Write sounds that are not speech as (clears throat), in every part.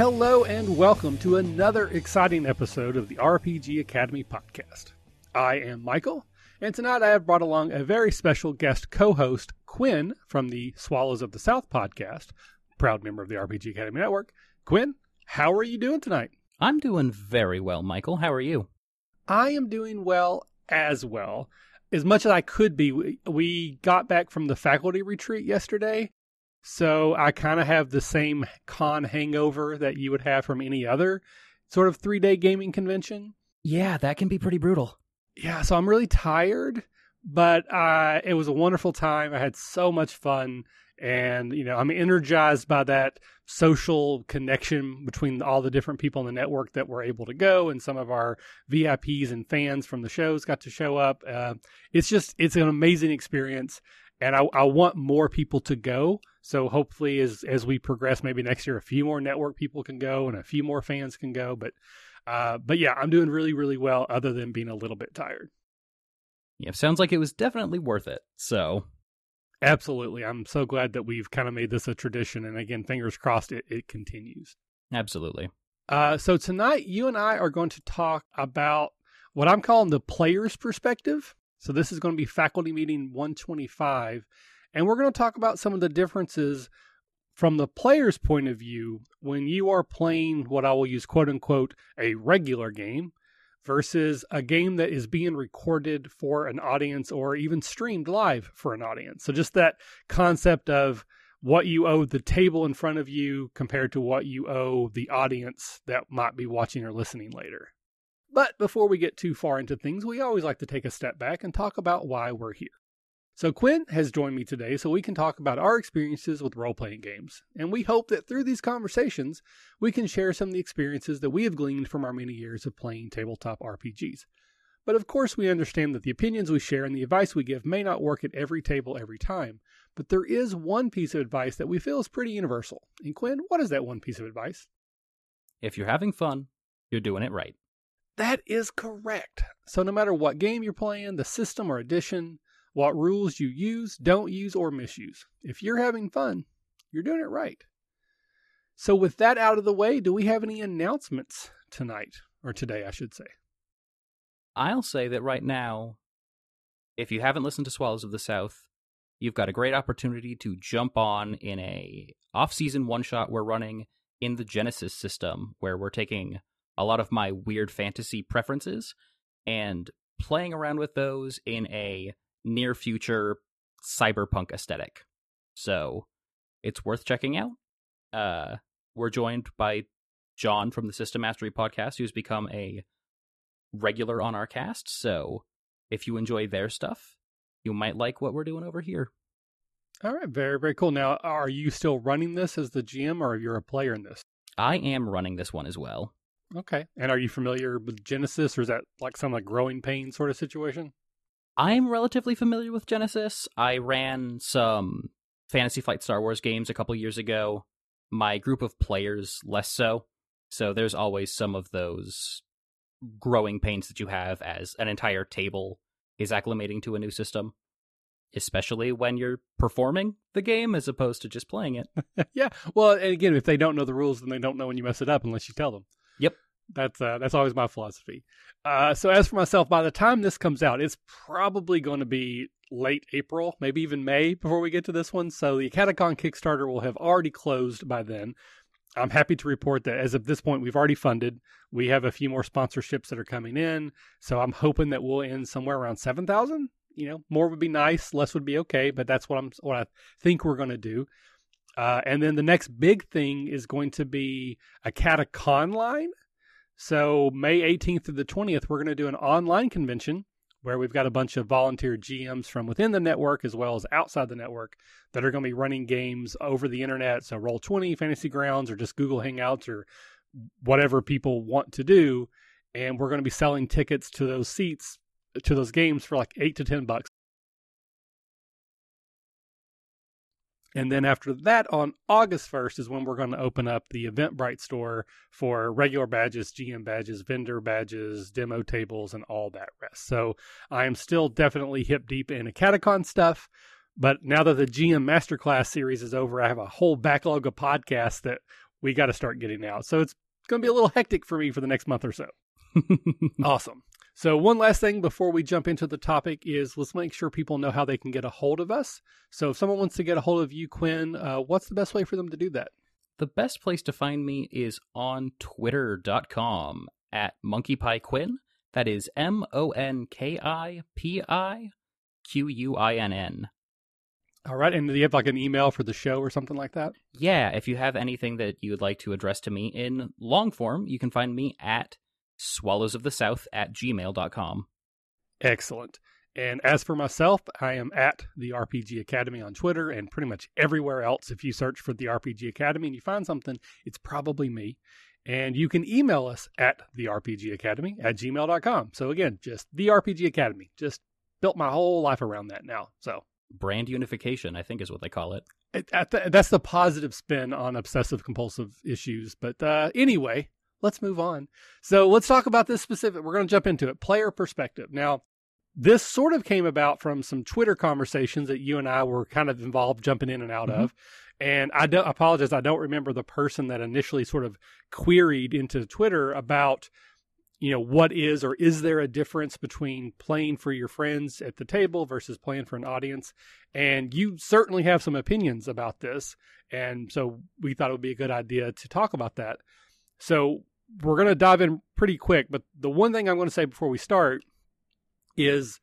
Hello and welcome to another exciting episode of the RPG Academy podcast. I am Michael, and tonight I have brought along a very special guest co host, Quinn from the Swallows of the South podcast, proud member of the RPG Academy Network. Quinn, how are you doing tonight? I'm doing very well, Michael. How are you? I am doing well as well. As much as I could be, we, we got back from the faculty retreat yesterday, so I kind of have the same con hangover that you would have from any other sort of three day gaming convention. Yeah, that can be pretty brutal. Yeah, so I'm really tired, but uh, it was a wonderful time. I had so much fun. And, you know, I'm energized by that social connection between all the different people in the network that were able to go. And some of our VIPs and fans from the shows got to show up. Uh, it's just, it's an amazing experience. And I, I want more people to go. So hopefully, as as we progress, maybe next year, a few more network people can go and a few more fans can go. But uh, but yeah, I'm doing really really well, other than being a little bit tired. Yeah, sounds like it was definitely worth it. So absolutely, I'm so glad that we've kind of made this a tradition. And again, fingers crossed, it, it continues. Absolutely. Uh, so tonight, you and I are going to talk about what I'm calling the player's perspective. So this is going to be faculty meeting 125 and we're going to talk about some of the differences from the player's point of view when you are playing what I will use quote unquote a regular game versus a game that is being recorded for an audience or even streamed live for an audience. So just that concept of what you owe the table in front of you compared to what you owe the audience that might be watching or listening later. But before we get too far into things, we always like to take a step back and talk about why we're here. So, Quinn has joined me today so we can talk about our experiences with role playing games. And we hope that through these conversations, we can share some of the experiences that we have gleaned from our many years of playing tabletop RPGs. But of course, we understand that the opinions we share and the advice we give may not work at every table every time. But there is one piece of advice that we feel is pretty universal. And Quinn, what is that one piece of advice? If you're having fun, you're doing it right. That is correct. So, no matter what game you're playing, the system or edition, what rules you use, don't use, or misuse. If you're having fun, you're doing it right. So, with that out of the way, do we have any announcements tonight, or today, I should say? I'll say that right now, if you haven't listened to Swallows of the South, you've got a great opportunity to jump on in a off-season one-shot we're running in the Genesys system, where we're taking a lot of my weird fantasy preferences and playing around with those in a near future cyberpunk aesthetic. So it's worth checking out. Uh, we're joined by John from the System Mastery podcast, who's become a regular on our cast. So if you enjoy their stuff, you might like what we're doing over here. All right, very, very cool. Now, are you still running this as the GM or are you're a player in this? I am running this one as well. Okay. And are you familiar with Genesys, or is that like some like growing pain sort of situation? I'm relatively familiar with Genesys. I ran some Fantasy Flight Star Wars games a couple years ago. My group of players less so. So there's always some of those growing pains that you have as an entire table is acclimating to a new system, especially when you're performing the game as opposed to just playing it. (laughs) yeah. Well, and again, if they don't know the rules, then they don't know when you mess it up unless you tell them. Yep. That's uh, that's always my philosophy. Uh, so as for myself, by the time this comes out, it's probably going to be late April, maybe even May before we get to this one. So the Catacon Kickstarter will have already closed by then. I'm happy to report that as of this point, we've already funded. We have a few more sponsorships that are coming in. So I'm hoping that we'll end somewhere around 7,000. You know, more would be nice, less would be okay, but that's what I'm what I think we're going to do. Uh, and then the next big thing is going to be a Catacon line. So, May 18th to the 20th, we're going to do an online convention where we've got a bunch of volunteer GMs from within the network as well as outside the network that are going to be running games over the internet. So, Roll20, Fantasy Grounds, or just Google Hangouts or whatever people want to do. And we're going to be selling tickets to those seats, to those games for like eight to 10 bucks. And then after that, on August 1st, is when we're going to open up the Eventbrite store for regular badges, GM badges, vendor badges, demo tables, and all that rest. So I am still definitely hip deep in a Catacon stuff. But now that the GM Masterclass series is over, I have a whole backlog of podcasts that we got to start getting out. So it's going to be a little hectic for me for the next month or so. (laughs) (laughs) awesome. So, one last thing before we jump into the topic is let's make sure people know how they can get a hold of us. So, if someone wants to get a hold of you, Quinn, uh, what's the best way for them to do that? The best place to find me is on twitter.com at monkipiquinn. That is M O N K I P I Q U I N N. All right. And do you have like an email for the show or something like that? Yeah. If you have anything that you would like to address to me in long form, you can find me at swallowsofthesouth at gmail.com. Excellent. And as for myself, I am at the RPG Academy on Twitter and pretty much everywhere else. If you search for the RPG Academy and you find something, it's probably me. And you can email us at the RPG Academy at gmail.com. So again, just the RPG Academy. Just built my whole life around that now. So brand unification, I think is what they call it. it that's the positive spin on obsessive compulsive issues. But uh, anyway, let's move on. So let's talk about this specific. We're going to jump into it. Player perspective. Now, this sort of came about from some Twitter conversations that you and I were kind of involved jumping in and out mm-hmm. of. And I don't I apologize. I don't remember the person that initially sort of queried into Twitter about, you know, what is or is there a difference between playing for your friends at the table versus playing for an audience? And you certainly have some opinions about this. And so we thought it would be a good idea to talk about that. So we're going to dive in pretty quick. But the one thing I'm going to say before we start is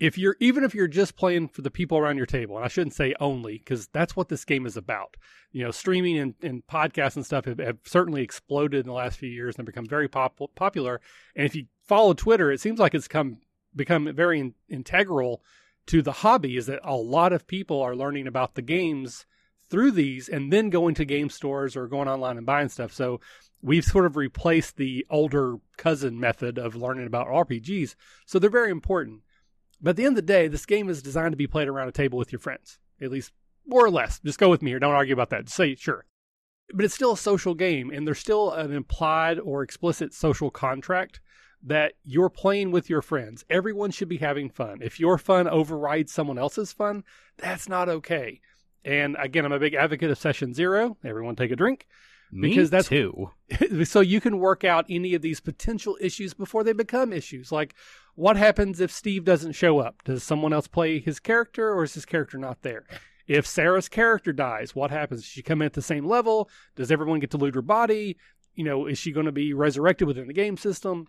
if you're even if you're just playing for the people around your table, and I shouldn't say only because that's what this game is about. You know, streaming and, and podcasts and stuff have, have, certainly exploded in the last few years and become very pop- popular. And if you follow Twitter, it seems like it's come become very in, integral to the hobby. Is that a lot of people are learning about the games through these and then going to game stores or going online and buying stuff. So we've sort of replaced the older cousin method of learning about RPGs. So they're very important. But at the end of the day, this game is designed to be played around a table with your friends, at least more or less. Just go with me here. Don't argue about that. Just say sure. But it's still a social game, and there's still an implied or explicit social contract that you're playing with your friends. Everyone should be having fun. If your fun overrides someone else's fun, that's not okay. And again, I'm a big advocate of session zero. Everyone take a drink. Me because that's too. (laughs) so you can work out any of these potential issues before they become issues. Like, what happens if Steve doesn't show up? Does someone else play his character, or is his character not there? If Sarah's character dies, what happens? Does she come in at the same level? Does everyone get to loot her body? You know, is she going to be resurrected within the game system?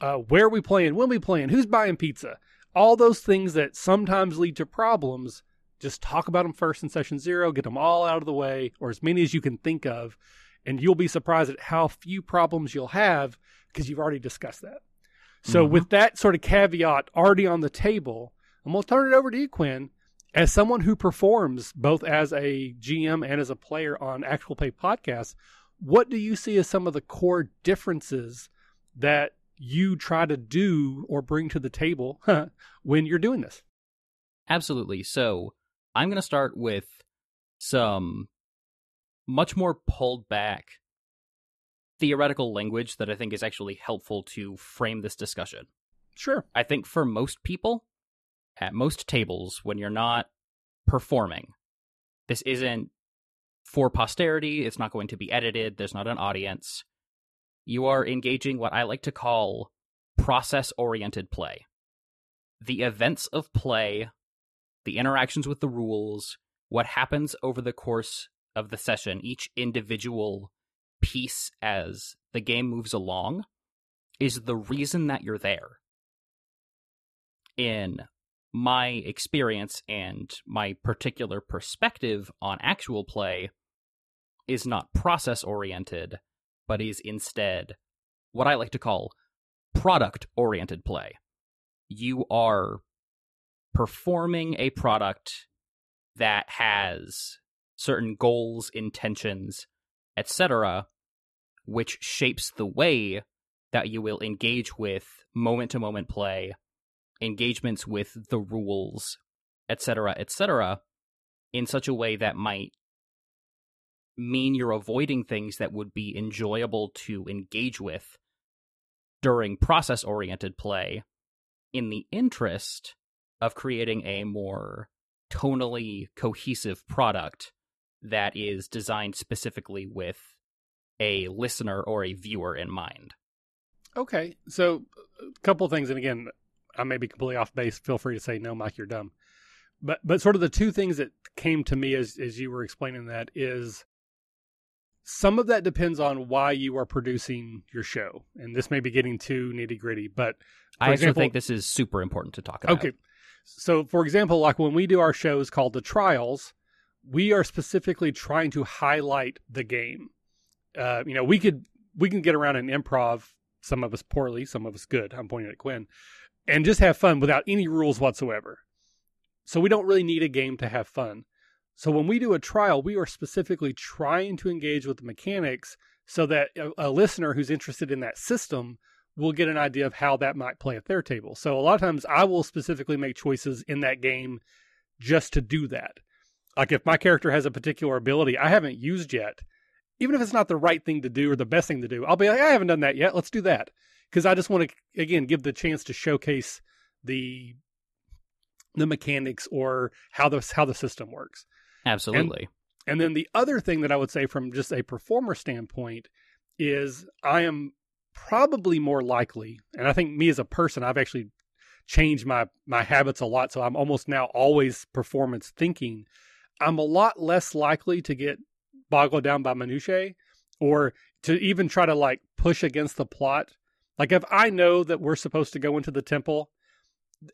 Uh, where are we playing? When are we playing? Who's buying pizza? All those things that sometimes lead to problems. Just talk about them first in session zero, get them all out of the way, or as many as you can think of and you'll be surprised at how few problems you'll have because you've already discussed that. So, mm-hmm. with that sort of caveat already on the table, I'm going to turn it over to you, Quinn. As someone who performs both as a GM and as a player on actual play podcasts, what do you see as some of the core differences that you try to do or bring to the table (laughs) when you're doing this? Absolutely. So, I'm going to start with some much more pulled back theoretical language that I think is actually helpful to frame this discussion. Sure. I think for most people, at most tables, when you're not performing, this isn't for posterity, it's not going to be edited, there's not an audience. You are engaging what I like to call process oriented play. The events of play, the interactions with the rules, what happens over the course of the session, each individual piece as the game moves along, is the reason that you're there. In my experience and my particular perspective on actual play is not process oriented, but is instead what I like to call product oriented play. You are performing a product that has certain goals, intentions, etc., which shapes the way that you will engage with moment to moment play, engagements with the rules, etc., etc., in such a way that might mean you're avoiding things that would be enjoyable to engage with during process oriented play in the interest of creating a more tonally cohesive product that is designed specifically with a listener or a viewer in mind. Okay, so a couple things, and again, I may be completely off base. Feel free to say no, Mike, you're dumb. But but sort of the two things that came to me as as you were explaining that is some of that depends on why you are producing your show, and this may be getting too nitty gritty. But I actually think this is super important to talk about. Okay, so for example, like when we do our shows called the trials, we are specifically trying to highlight the game. Uh, you know, we could we can get around an improv. Some of us poorly, some of us good. I'm pointing at Quinn, and just have fun without any rules whatsoever. So we don't really need a game to have fun. So when we do a trial, we are specifically trying to engage with the mechanics so that a, a, listener who's interested in that system will get an idea of how that might play at their table. So a lot of times I will specifically make choices in that game just to do that. Like if my character has a particular ability I haven't used yet, even if it's not the right thing to do or the best thing to do, I'll be like, I haven't done that yet. Let's do that. Because I just want to, again, give the chance to showcase the the mechanics or how the how the system works. Absolutely. And, and then the other thing that I would say from just a performer standpoint is I am probably more likely, and I think me as a person, I've actually changed my my habits a lot. So I'm almost now always performance thinking. I'm a lot less likely to get boggled down by minutiae or to even try to like push against the plot. Like if I know that we're supposed to go into the temple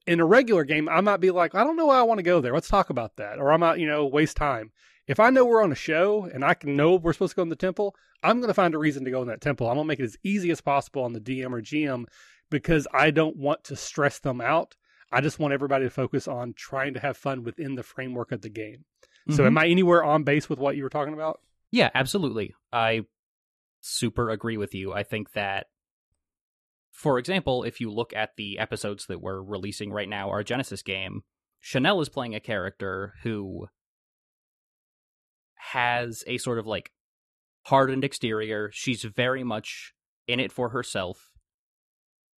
in a regular game, I might be like, I don't know why I want to go there. Let's talk about that. Or I might, you know, waste time. If I know we're on a show and I can know we're supposed to go in the temple, I'm going to find a reason to go in that temple. I'm going to make it as easy as possible on the DM or GM because I don't want to stress them out. I just want everybody to focus on trying to have fun within the framework of the game. Mm-hmm. So, am I anywhere on base with what you were talking about? Yeah, absolutely. I super agree with you. I think that for example, if you look at the episodes that we're releasing right now, our Genesys game, Chanel is playing a character who has a sort of like hardened exterior. She's very much in it for herself.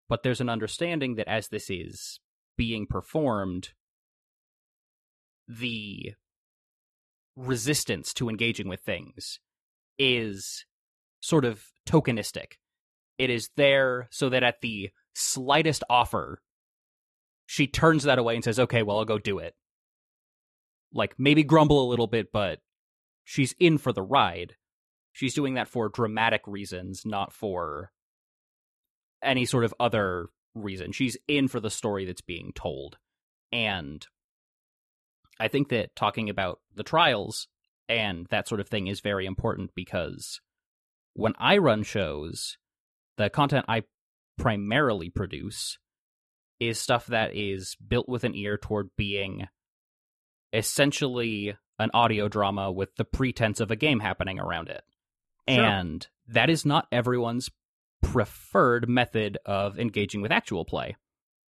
But there's an understanding that as this is being performed, the resistance to engaging with things is sort of tokenistic. It is there so that at the slightest offer, she turns that away and says, okay, well, I'll go do it. Like, maybe grumble a little bit, but she's in for the ride. She's doing that for dramatic reasons, not for any sort of other reason. She's in for the story that's being told. And I think that talking about the trials and that sort of thing is very important because when I run shows, the content I primarily produce is stuff that is built with an ear toward being essentially an audio drama with the pretense of a game happening around it. Sure. And that is not everyone's preferred method of engaging with actual play.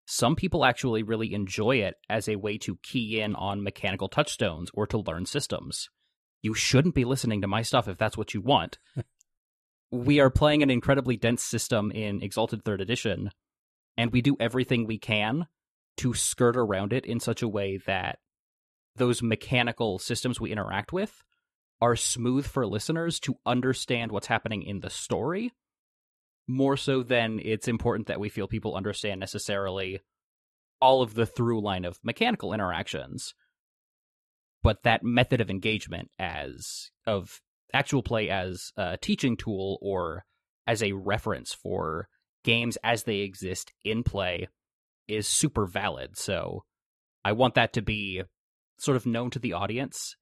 Some people actually really enjoy it as a way to key in on mechanical touchstones or to learn systems. You shouldn't be listening to my stuff if that's what you want. (laughs) we are playing an incredibly dense system in Exalted Third Edition, and we do everything we can to skirt around it in such a way that those mechanical systems we interact with are smooth for listeners to understand what's happening in the story more so than it's important that we feel people understand necessarily all of the through line of mechanical interactions but that method of engagement as of actual play as a teaching tool or as a reference for games as they exist in play is super valid. So I want that to be sort of known to the audience.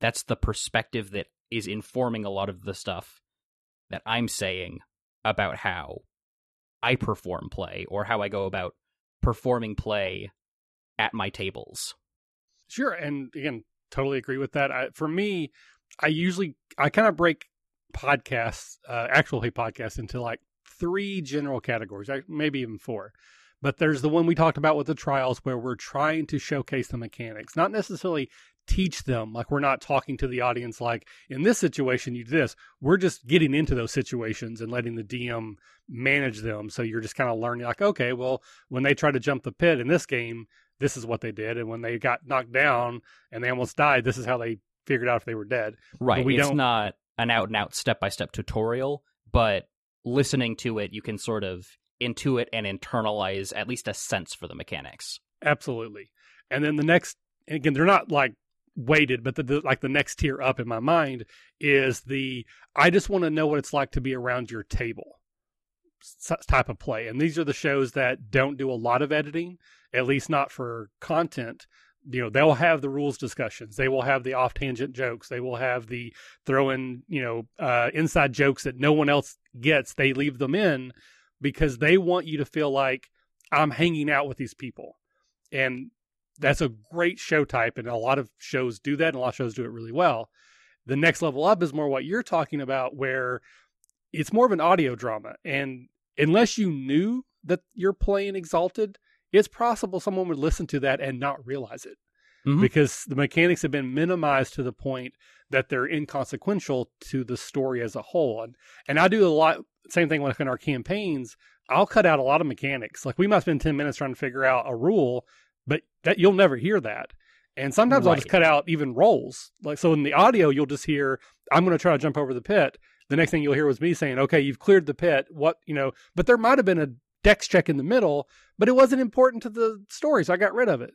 That's the perspective that is informing a lot of the stuff that I'm saying about how I perform play or how I go about performing play at my tables. Sure. And again, totally agree with that. I, for me, I usually I kind of break podcasts, uh, actual play podcasts, into like three general categories, maybe even four. But there's the one we talked about with the trials where we're trying to showcase the mechanics, not necessarily teach them. Like we're not talking to the audience like in this situation you do this. We're just getting into those situations and letting the DM manage them. So you're just kind of learning like, okay, well, when they try to jump the pit in this game, this is what they did. And when they got knocked down and they almost died, this is how they figured out if they were dead. Right. we it's don't... not an out and out step by step tutorial, but listening to it, you can sort of intuit and internalize at least a sense for the mechanics. Absolutely. And then the next, again, they're not like weighted, but the, the, like the next tier up in my mind is the I just want to know what it's like to be around your table type of play. And these are the shows that don't do a lot of editing, at least not for content. You know, they'll have the rules discussions. They will have the off tangent jokes. They will have the throw in, you know, uh, inside jokes that no one else gets. They leave them in because they want you to feel like I'm hanging out with these people. And that's a great show type. And a lot of shows do that, and a lot of shows do it really well. The next level up is more what you're talking about, where it's more of an audio drama. And unless you knew that you're playing Exalted, it's possible someone would listen to that and not realize it. Mm-hmm. Because the mechanics have been minimized to the point that they're inconsequential to the story as a whole. And and I do a lot same thing like in our campaigns. I'll cut out a lot of mechanics. Like we might spend ten minutes trying to figure out a rule, but that you'll never hear that. And sometimes right. I'll just cut out even rolls. Like so in the audio you'll just hear I'm going to try to jump over the pit the next thing you'll hear was me saying, okay, you've cleared the pit. What, you know, but there might have been a dex check in the middle, but it wasn't important to the story. So I got rid of it.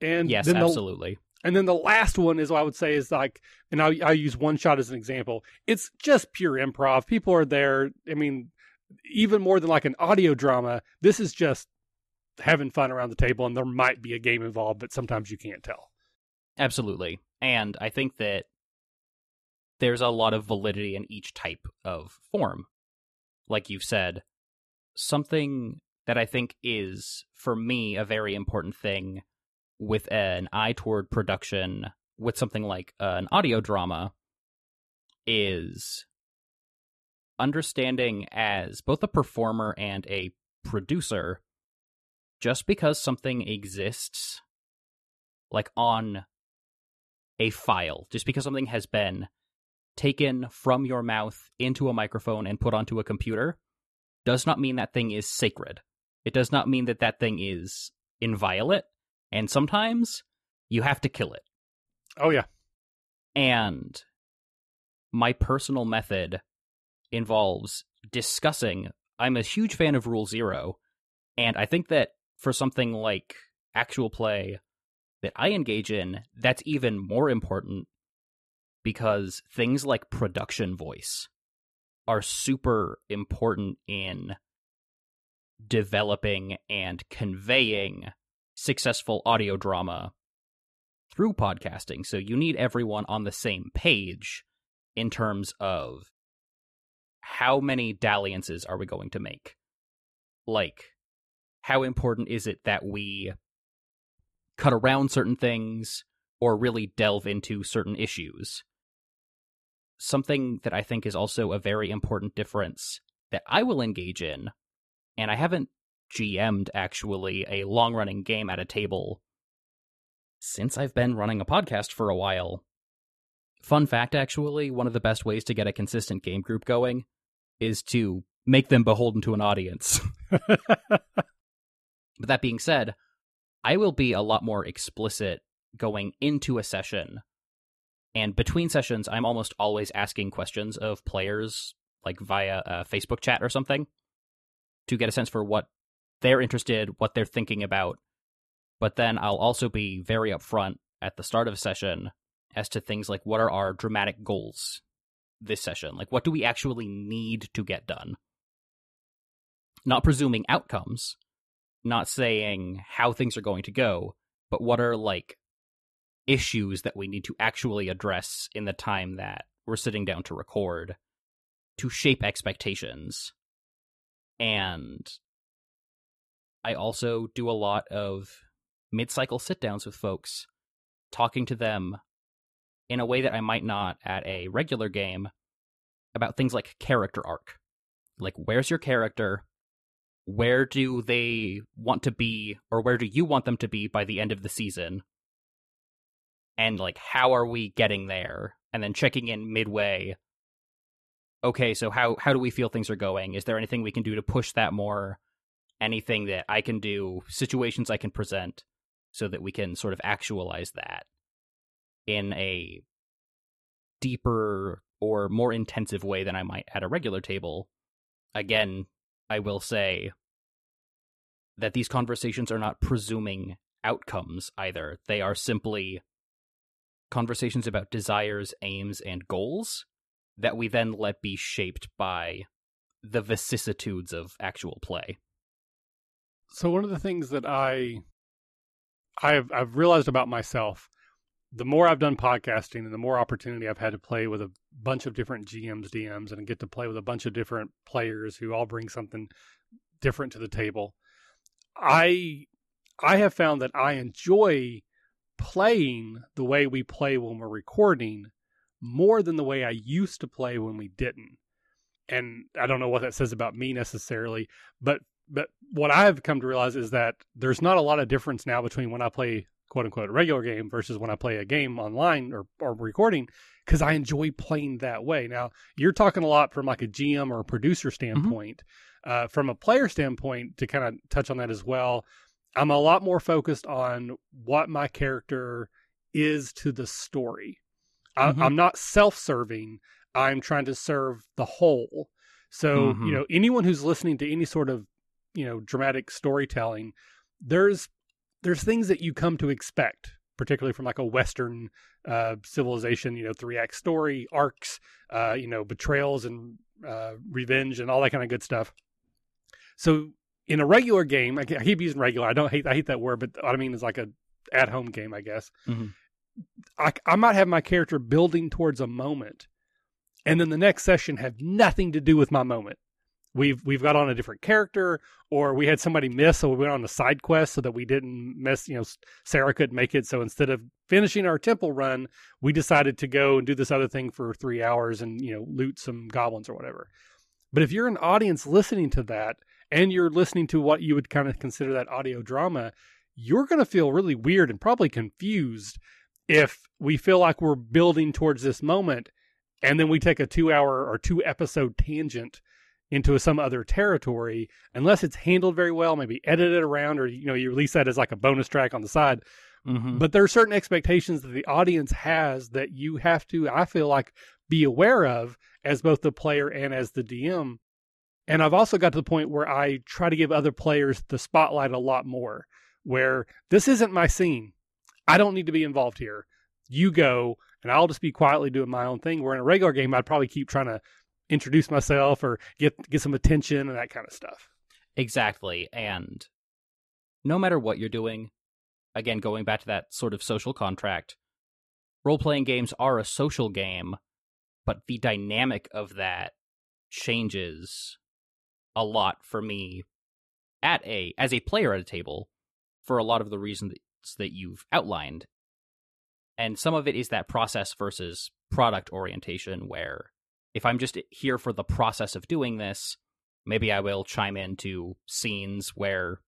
And yes, then the, absolutely. And then the last one is what I would say is like, and I, I use one shot as an example. It's just pure improv. People are there. I mean, even more than like an audio drama, this is just having fun around the table, and there might be a game involved, but sometimes you can't tell. Absolutely. And I think that there's a lot of validity in each type of form. Like you've said, something that I think is, for me, a very important thing with an eye toward production with something like uh, an audio drama is understanding as both a performer and a producer just because something exists like on a file just because something has been taken from your mouth into a microphone and put onto a computer does not mean that thing is sacred. It does not mean that that thing is inviolate. And sometimes you have to kill it. Oh, yeah. And my personal method involves discussing. I'm a huge fan of Rule Zero. And I think that for something like actual play that I engage in, that's even more important because things like production voice are super important in developing and conveying successful audio drama through podcasting. So you need everyone on the same page in terms of how many dalliances are we going to make? Like, how important is it that we cut around certain things or really delve into certain issues? something that I think is also a very important difference that I will engage in, and I haven't GM'd actually a long running game at a table since I've been running a podcast for a while. Fun fact actually, one of the best ways to get a consistent game group going is to make them beholden to an audience. (laughs) but that being said, I will be a lot more explicit going into a session and between sessions, I'm almost always asking questions of players, like via a Facebook chat or something, to get a sense for what they're interested, what they're thinking about. But then I'll also be very upfront at the start of a session as to things like what are our dramatic goals this session? Like, what do we actually need to get done? Not presuming outcomes, not saying how things are going to go, but what are like issues that we need to actually address in the time that we're sitting down to record to shape expectations. And I also do a lot of mid cycle sit downs with folks, talking to them in a way that I might not at a regular game about things like character arc. Like, where's your character? Where do they want to be, or where do you want them to be by the end of the season? and like how are we getting there and then checking in midway okay so how how do we feel things are going is there anything we can do to push that more anything that i can do situations i can present so that we can sort of actualize that in a deeper or more intensive way than I might at a regular table. Again, I will say that these conversations are not presuming outcomes either. They are simply conversations about desires, aims, and goals that we then let be shaped by the vicissitudes of actual play. So one of the things that I I've I've realized about myself, the more I've done podcasting and the more opportunity I've had to play with a bunch of different GMs, DMs, and get to play with a bunch of different players who all bring something different to the table. I I have found that I enjoy playing the way we play when we're recording more than the way I used to play when we didn't. And I don't know what that says about me necessarily, but but what I've come to realize is that there's not a lot of difference now between when I play quote unquote a regular game versus when I play a game online or, or recording because I enjoy playing that way. Now, you're talking a lot from like a GM or a producer standpoint. Mm-hmm. Uh, from a player standpoint, to kind of touch on that as well, I'm a lot more focused on what my character is to the story. Mm-hmm. I, am not self serving, I'm trying to serve the whole. So, mm-hmm. you know, anyone who's listening to any sort of, you know, dramatic storytelling, there's there's things that you come to expect, particularly from like a Western uh, civilization, you know, three act story, arcs, uh, you know, betrayals and uh, revenge and all that kind of good stuff. So in a regular game, I keep using regular. I don't hate I hate that word, but what I mean is like a at home game, I guess. Mm-hmm. I, I might have my character building towards a moment, and then the next session have nothing to do with my moment. We've we've got on a different character, or we had somebody miss, so we went on a side quest so that we didn't miss. You know, Sarah couldn't make it, so instead of finishing our temple run, we decided to go and do this other thing for three hours and you know loot some goblins or whatever. But if you're an audience listening to that and you're listening to what you would kind of consider that audio drama, you're going to feel really weird and probably confused if we feel like we're building towards this moment and then we take a two hour or two episode tangent into some other territory unless it's handled very well maybe edited around or you know you release that as like a bonus track on the side mm-hmm. but there are certain expectations that the audience has that you have to i feel like be aware of as both the player and as the dm and I've also got to the point where I try to give other players the spotlight a lot more, where this isn't my scene. I don't need to be involved here. You go, and I'll just be quietly doing my own thing. Where in a regular game, I'd probably keep trying to introduce myself or get get some attention and that kind of stuff. Exactly. And no matter what you're doing, again, going back to that sort of social contract, role playing games are a social game, but the dynamic of that changes a lot for me at a as a player at a table for a lot of the reasons that you've outlined. And some of it is that process versus product orientation where if I'm just here for the process of doing this, maybe I will chime into scenes where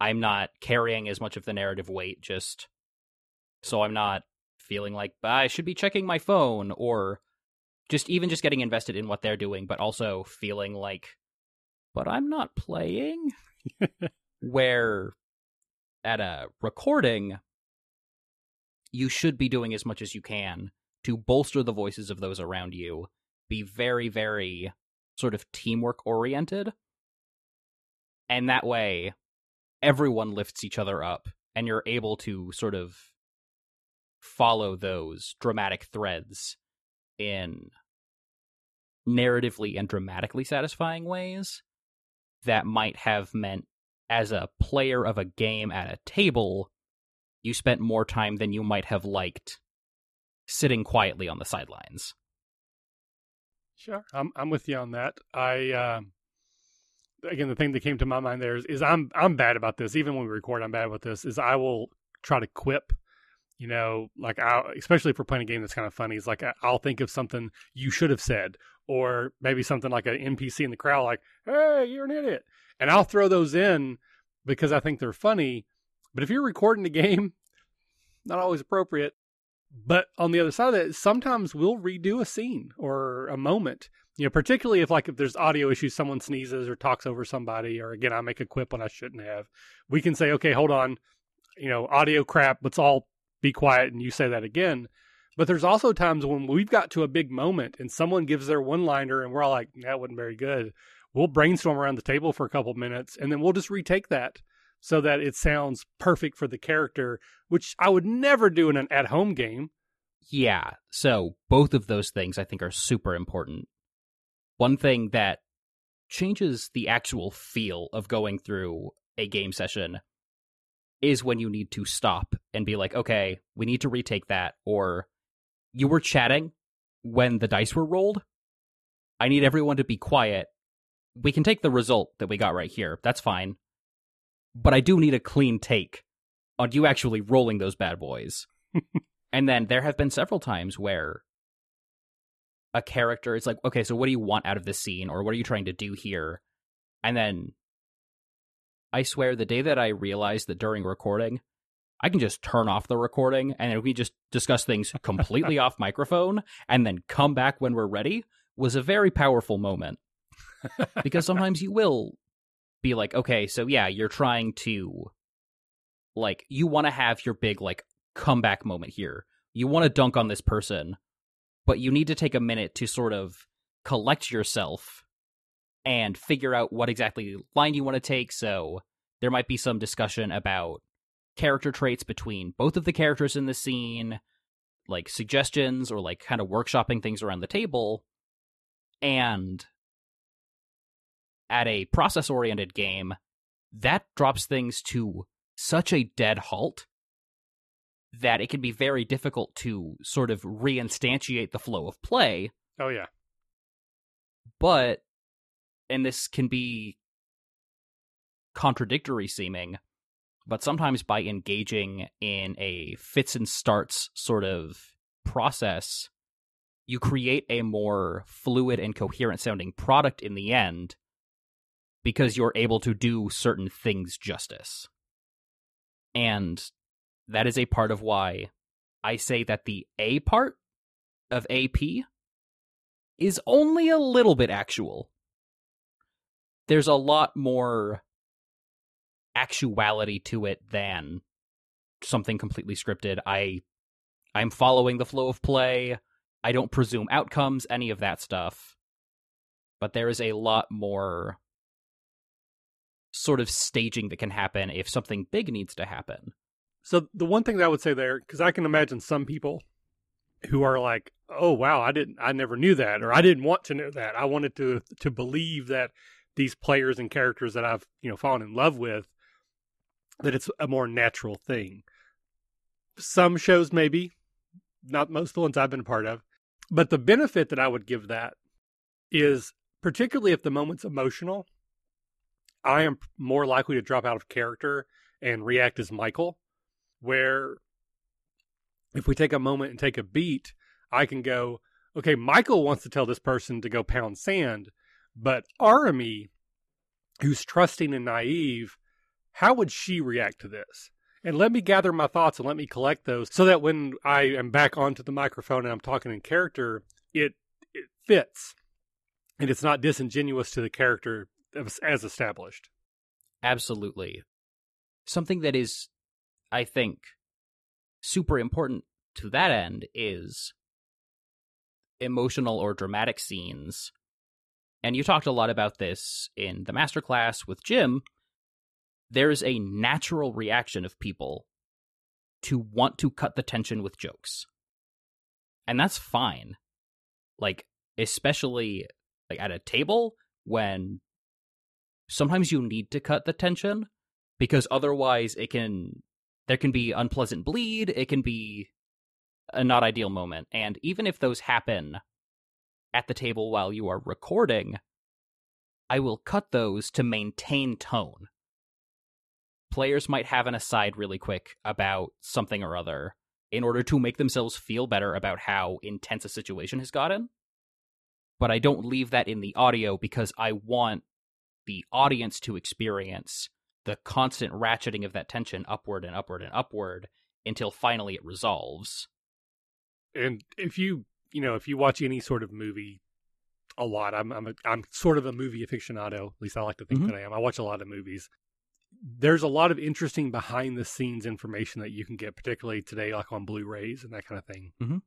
I'm not carrying as much of the narrative weight just so I'm not feeling like I should be checking my phone or just even just getting invested in what they're doing but also feeling like but I'm not playing. (laughs) Where at a recording, you should be doing as much as you can to bolster the voices of those around you, be very, very sort of teamwork oriented. And that way, everyone lifts each other up, and you're able to sort of follow those dramatic threads in narratively and dramatically satisfying ways that might have meant as a player of a game at a table, you spent more time than you might have liked sitting quietly on the sidelines. Sure, I'm I'm with you on that. I uh, again, the thing that came to my mind there is, is I'm I'm bad about this. Even when we record, I'm bad about this. Is I will try to quip you know, like I, especially if we're playing a game that's kind of funny, it's like I'll think of something you should have said, or maybe something like an NPC in the crowd, like, "Hey, you're an idiot," and I'll throw those in because I think they're funny. But if you're recording the (laughs) game, not always appropriate. But on the other side of that, sometimes we'll redo a scene or a moment. You know, particularly if like if there's audio issues, someone sneezes or talks over somebody, or again I make a quip when I shouldn't have. We can say, okay, hold on, you know, audio crap. Let's all be quiet and you say that again. But there's also times when we've got to a big moment and someone gives their one liner and we're all like, that wasn't very good. We'll brainstorm around the table for a couple minutes and then we'll just retake that so that it sounds perfect for the character, which I would never do in an at home game. Yeah. So both of those things I think are super important. One thing that changes the actual feel of going through a game session is when you need to stop and be like, okay, we need to retake that. Or you were chatting when the dice were rolled. I need everyone to be quiet. We can take the result that we got right here. That's fine. But I do need a clean take on you actually rolling those bad boys. (laughs) and then there have been several times where a character is like, okay, so what do you want out of this scene? Or what are you trying to do here? And then I swear the day that I realized that during recording, I can just turn off the recording and we just discuss things (laughs) completely off microphone and then come back when we're ready was a very powerful moment. (laughs) because sometimes you will be like, okay, so yeah, you're trying to like you want to have your big like comeback moment here. You want to dunk on this person, but you need to take a minute to sort of collect yourself and figure out what exactly line you want to take. So there might be some discussion about character traits between both of the characters in the scene, like suggestions or like kind of workshopping things around the table. And at a process oriented game, that drops things to such a dead halt that it can be very difficult to sort of reinstantiate the flow of play. Oh, yeah. But and this can be contradictory seeming, but sometimes by engaging in a fits and starts sort of process, you create a more fluid and coherent sounding product in the end because you're able to do certain things justice. And that is a part of why I say that the A part of AP is only a little bit actual there's a lot more actuality to it than something completely scripted. I I'm following the flow of play. I don't presume outcomes, any of that stuff. But there is a lot more sort of staging that can happen if something big needs to happen. So the one thing that I would say there, because I can imagine some people who are like, "Oh wow, I didn't, I never knew that, or I didn't want to know that. I wanted to to believe that these players and characters that I've you know fallen in love with that it's a more natural thing. Some shows maybe, not most the ones I've been a part of, but the benefit that I would give that is particularly if the moment's emotional, I am more likely to drop out of character and react as Michael. Where if we take a moment and take a beat, I can go, okay, Michael wants to tell this person to go pound sand, but Arami, who's trusting and naive, how would she react to this? And let me gather my thoughts and let me collect those so that when I am back onto the microphone and I'm talking in character, it it fits and it's not disingenuous to the character as established. Absolutely. Something that is, I think, super important to that end is emotional or dramatic scenes and you talked a lot about this in the masterclass with Jim, there's a natural reaction of people to want to cut the tension with jokes. And that's fine. Like, especially like at a table when sometimes you need to cut the tension because otherwise it can there can be unpleasant bleed, it can be a not ideal moment. And even if those happen at the table while you are recording, I will cut those to maintain tone. Players might have an aside really quick about something or other in order to make themselves feel better about how intense a situation has gotten. But I don't leave that in the audio because I want the audience to experience the constant ratcheting of that tension upward and upward and upward until finally it resolves. And if you you know, if you watch any sort of movie a lot, I'm I'm a, I'm sort of a movie aficionado. At least I like to think mm-hmm. that I am. I watch a lot of movies. There's a lot of interesting behind the scenes information that you can get, particularly today, like on Blu-rays and that kind of thing. Mm-hmm.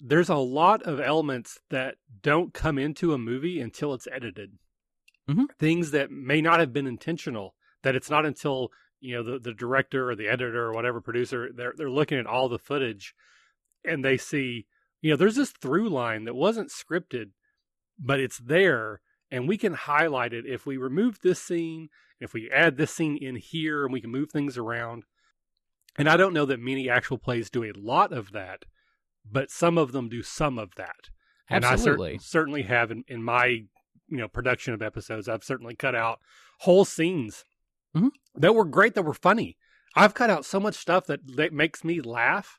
there's a lot of elements that don't come into a movie until it's edited. Mhm. Things that may not have been intentional. That it's not until you know the, the director or the editor or whatever producer they're they're looking at all the footage and they see you know there's this through line that wasn't scripted but it's there and we can highlight it if we remove this scene if we add this scene in here and we can move things around and i don't know that many actual plays do a lot of that but some of them do some of that and i cer- certainly have in, in my you know production of episodes i've certainly cut out whole scenes Mhm. that were great that were funny i've cut out so much stuff that, that makes me laugh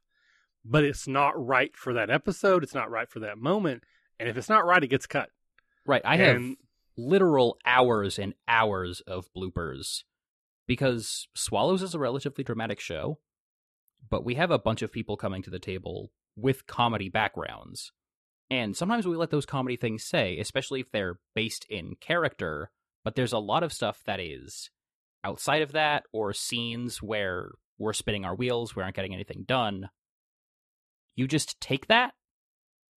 but it's not right for that episode it's not right for that moment and if it's not right it gets cut Right. I have literal hours and hours of bloopers because Swallows is a relatively dramatic show, but we have a bunch of people coming to the table with comedy backgrounds. And sometimes we let those comedy things say, especially if they're based in character, but there's a lot of stuff that is outside of that or scenes where we're spinning our wheels, we aren't getting anything done. You just take that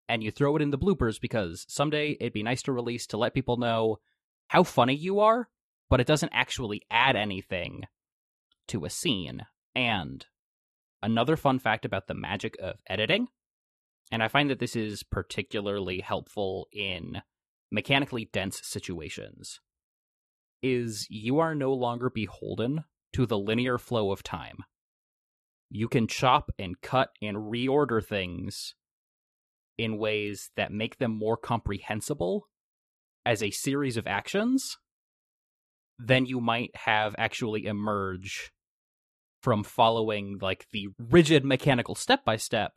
and you throw it in the bloopers because someday it'd be nice to release to let people know how funny you are, but it doesn't actually add anything to a scene. And another fun fact about the magic of editing, and I find that this is particularly helpful in mechanically dense situations, is you are no longer beholden to the linear flow of time. You can chop and cut and reorder things in ways that make them more comprehensible as a series of actions than you might have actually emerge from following like the rigid mechanical step by step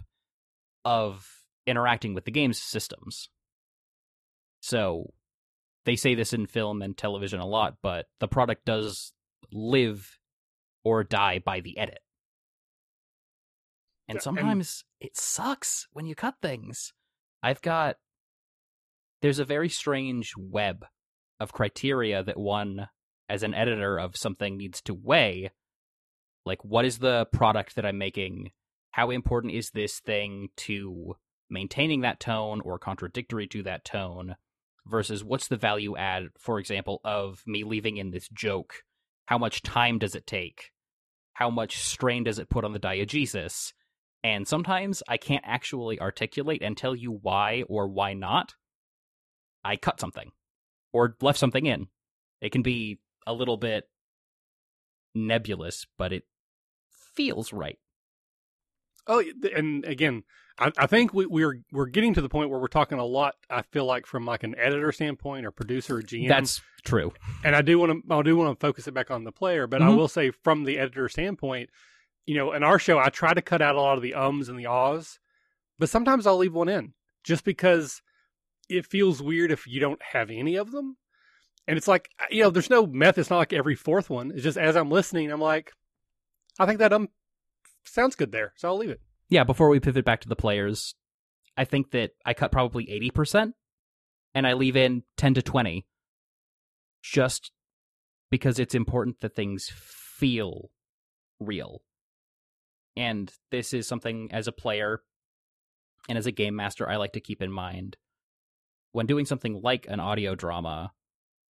of interacting with the game's systems. So they say this in film and television a lot, but the product does live or die by the edit. And- sometimes it sucks when you cut things. I've got there's a very strange web of criteria that one as an editor of something needs to weigh like what is the product that I'm making? How important is this thing to maintaining that tone or contradictory to that tone versus what's the value add for example of me leaving in this joke? How much time does it take? How much strain does it put on the diegesis? And sometimes I can't actually articulate and tell you why or why not. I cut something or left something in. It can be a little bit nebulous, but it feels right. Oh, and again, I, I think we, we're we're getting to the point where we're talking a lot. I feel like from like an editor standpoint or producer or GM. That's true. and I do want to I do want to focus it back on the player, but I Mhm. will say from the editor standpoint, you know, in our show, I try to cut out a lot of the ums and the ahs, but sometimes I'll leave one in just because it feels weird if you don't have any of them. And it's like you know, there's no method. It's not like every fourth one. It's just as I'm listening, I'm like, I think that um sounds good there, so I'll leave it. Yeah, before we pivot back to the players, I think that I cut probably 80% and I leave in 10 to 20 just because it's important that things feel real. And this is something as a player and as a game master I like to keep in mind. When doing something like an audio drama,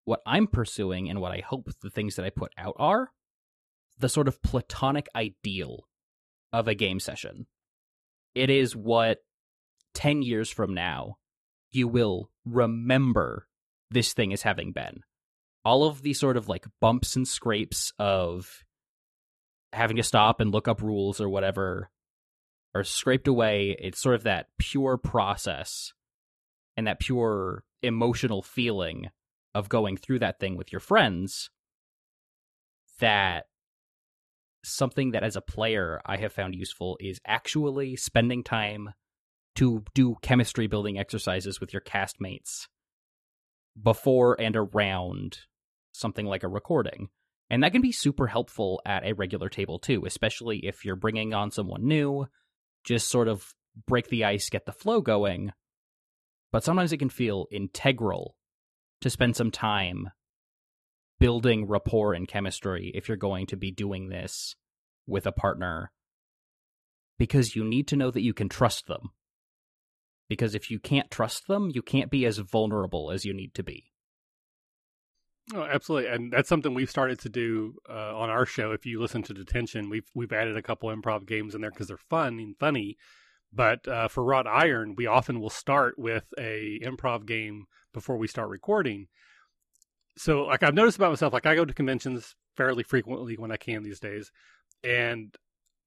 what I'm pursuing and what I hope the things that I put out are the sort of platonic ideal of a game session. It is what 10 years from now you will remember this thing as having been. All of the sort of like bumps and scrapes of having to stop and look up rules or whatever are scraped away. It's sort of that pure process and that pure emotional feeling of going through that thing with your friends that something that as a player I have found useful is actually spending time to do chemistry building exercises with your castmates before and around something like a recording. And that can be super helpful at a regular table too, especially if you're bringing on someone new, just sort of break the ice, get the flow going. But sometimes it can feel integral to spend some time building rapport and chemistry if you're going to be doing this with a partner because you need to know that you can trust them. Because if you can't trust them, you can't be as vulnerable as you need to be. Oh, absolutely, and that's something we've started to do uh, on our show. If you listen to Detention, we've we've added a couple improv games in there because they're fun and funny. But uh, for Wrought Iron, we often will start with a improv game before we start recording. So, like I've noticed about myself, like I go to conventions fairly frequently when I can these days, and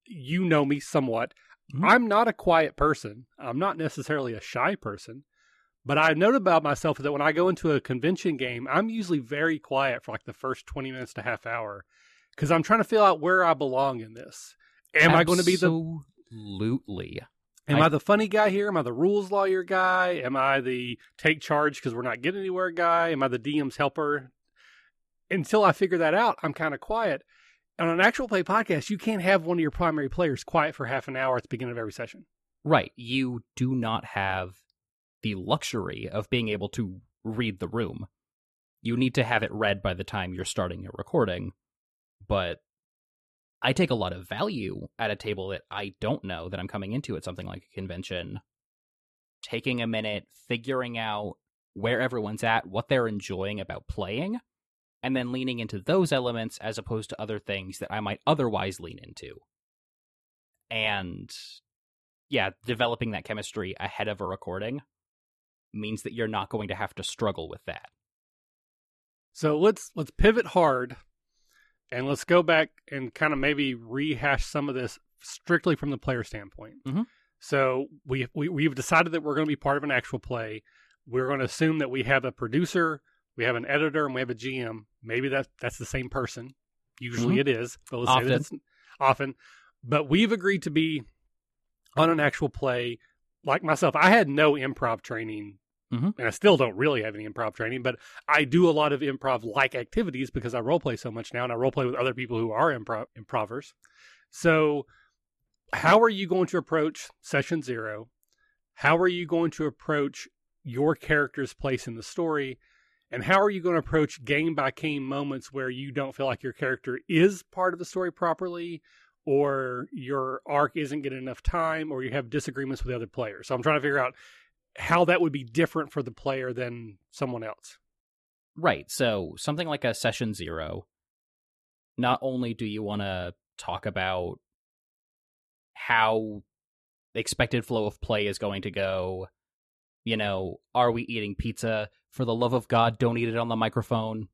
you know me somewhat. Mm-hmm. I'm not a quiet person. I'm not necessarily a shy person. But I've note about myself that when I go into a convention game, I'm usually very quiet for like the first 20 minutes to half hour because I'm trying to feel out where I belong in this. Am Absolutely. I going to be the. Absolutely. Am I, I, the funny guy here? Am I the rules lawyer guy? Am I the take charge because we're not getting anywhere guy? Am I the DM's helper? Until I figure that out, I'm kind of quiet. On an actual play podcast, you can't have one of your primary players quiet for half an hour at the beginning of every session. Right. You do not have the luxury of being able to read the room. You need to have it read by the time you're starting your recording. But I take a lot of value at a table that I don't know that I'm coming into at something like a convention. Taking a minute, figuring out where everyone's at, what they're enjoying about playing, and then leaning into those elements as opposed to other things that I might otherwise lean into. And yeah, developing that chemistry ahead of a recording means that you're not going to have to struggle with that. So let's let's pivot hard and let's go back and kind of maybe rehash some of this strictly from the player standpoint. Mm-hmm. So we, we we've decided that we're going to be part of an actual play. We're going to assume that we have a producer, we have an editor, and we have a GM. Maybe that that's the same person. Usually mm-hmm. it is, but let's often. say that's often. But we've agreed to be on an actual play like myself, I had no improv training. Mm-hmm. And I still don't really have any improv training, but I do a lot of improv like activities because I role play so much now and I role play with other people who are improv improvers. So, how are you going to approach session zero? How are you going to approach your character's place in the story? And how are you going to approach game by game moments where you don't feel like your character is part of the story properly or your arc isn't getting enough time or you have disagreements with the other players. So I'm trying to figure out how that would be different for the player than someone else. Right. So something like a session zero, not only do you want to talk about how the expected flow of play is going to go, you know, are we eating pizza? For the love of God, don't eat it on the microphone.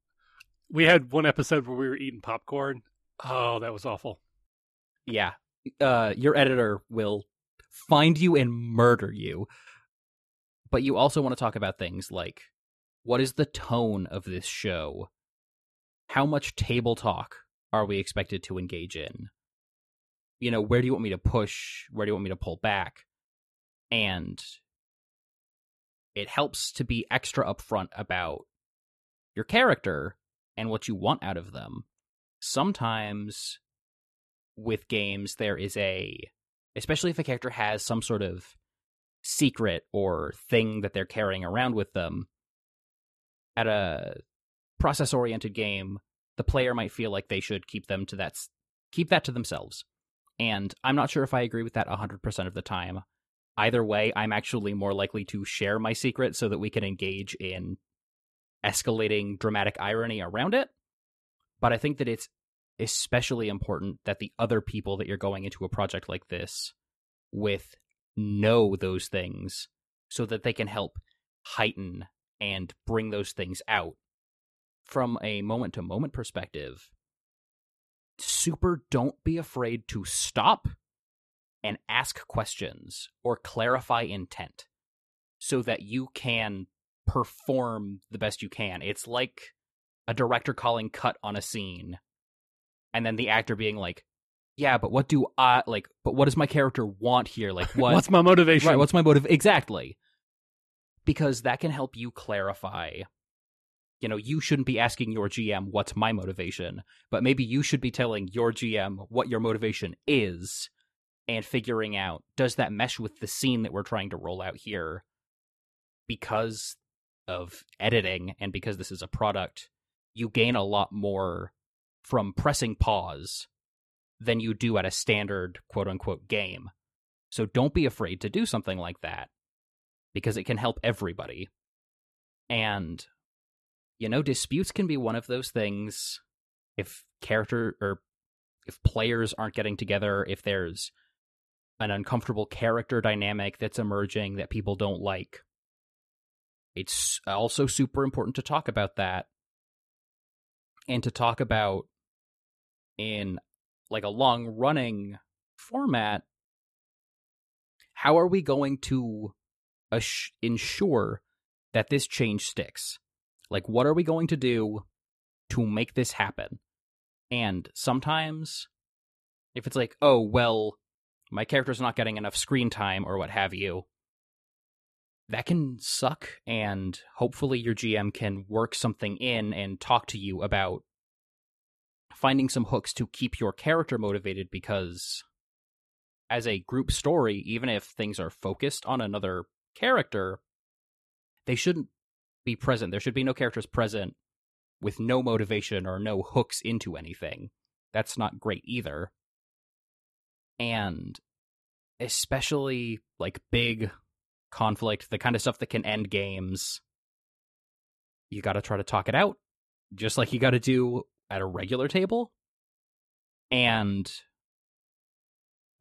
We had one episode where we were eating popcorn. Oh, that was awful yeah, uh, your editor will find you and murder you. But you also want to talk about things like what is the tone of this show? How much table talk are we expected to engage in? You know, where do you want me to push? Where do you want me to pull back? And it helps to be extra upfront about your character and what you want out of them. Sometimes with games there is a especially if a character has some sort of secret or thing that they're carrying around with them. At a process oriented game the player might feel like they should keep them to that keep that to themselves. And i'm not sure if i agree with that 100% of the time. Either way i'm actually more likely to share my secret so that we can engage in escalating dramatic irony around it. But i think that it's especially important that the other people that you're going into a project like this with know those things so that they can help heighten and bring those things out from a moment to moment perspective super don't be afraid to stop and ask questions or clarify intent so that you can perform the best you can. It's like a director calling cut on a scene and then the actor being like, "Yeah, but what do I like? But what does my character want here? Like, (laughs) what? what's my motivation? Right? What's my motive exactly? Because that can help you clarify. You know, you shouldn't be asking your GM what's my motivation, but maybe you should be telling your GM what your motivation is, and figuring out does that mesh with the scene that we're trying to roll out here. Because of editing and because this is a product, you gain a lot more from pressing pause than you do at a standard quote unquote game. So don't be afraid to do something like that. because it can help everybody. And you know, disputes can be one of those things if character or if players aren't getting together, if there's an uncomfortable character dynamic that's emerging that people don't like. It's also super important to talk about that and to talk about in like a long running format how are we going to ensure that this change sticks? Like what are we going to do to make this happen? And sometimes if it's like oh well my character's not getting enough screen time or what have you that can suck and hopefully your gm can work something in and talk to you about finding some hooks to keep your character motivated because as a group story even if things are focused on another character they shouldn't be present. There should be no characters present with no motivation or no hooks into anything. That's not great either. And especially like big conflict the kind of stuff that can end games. You got to try to talk it out just like you got to do at a regular table and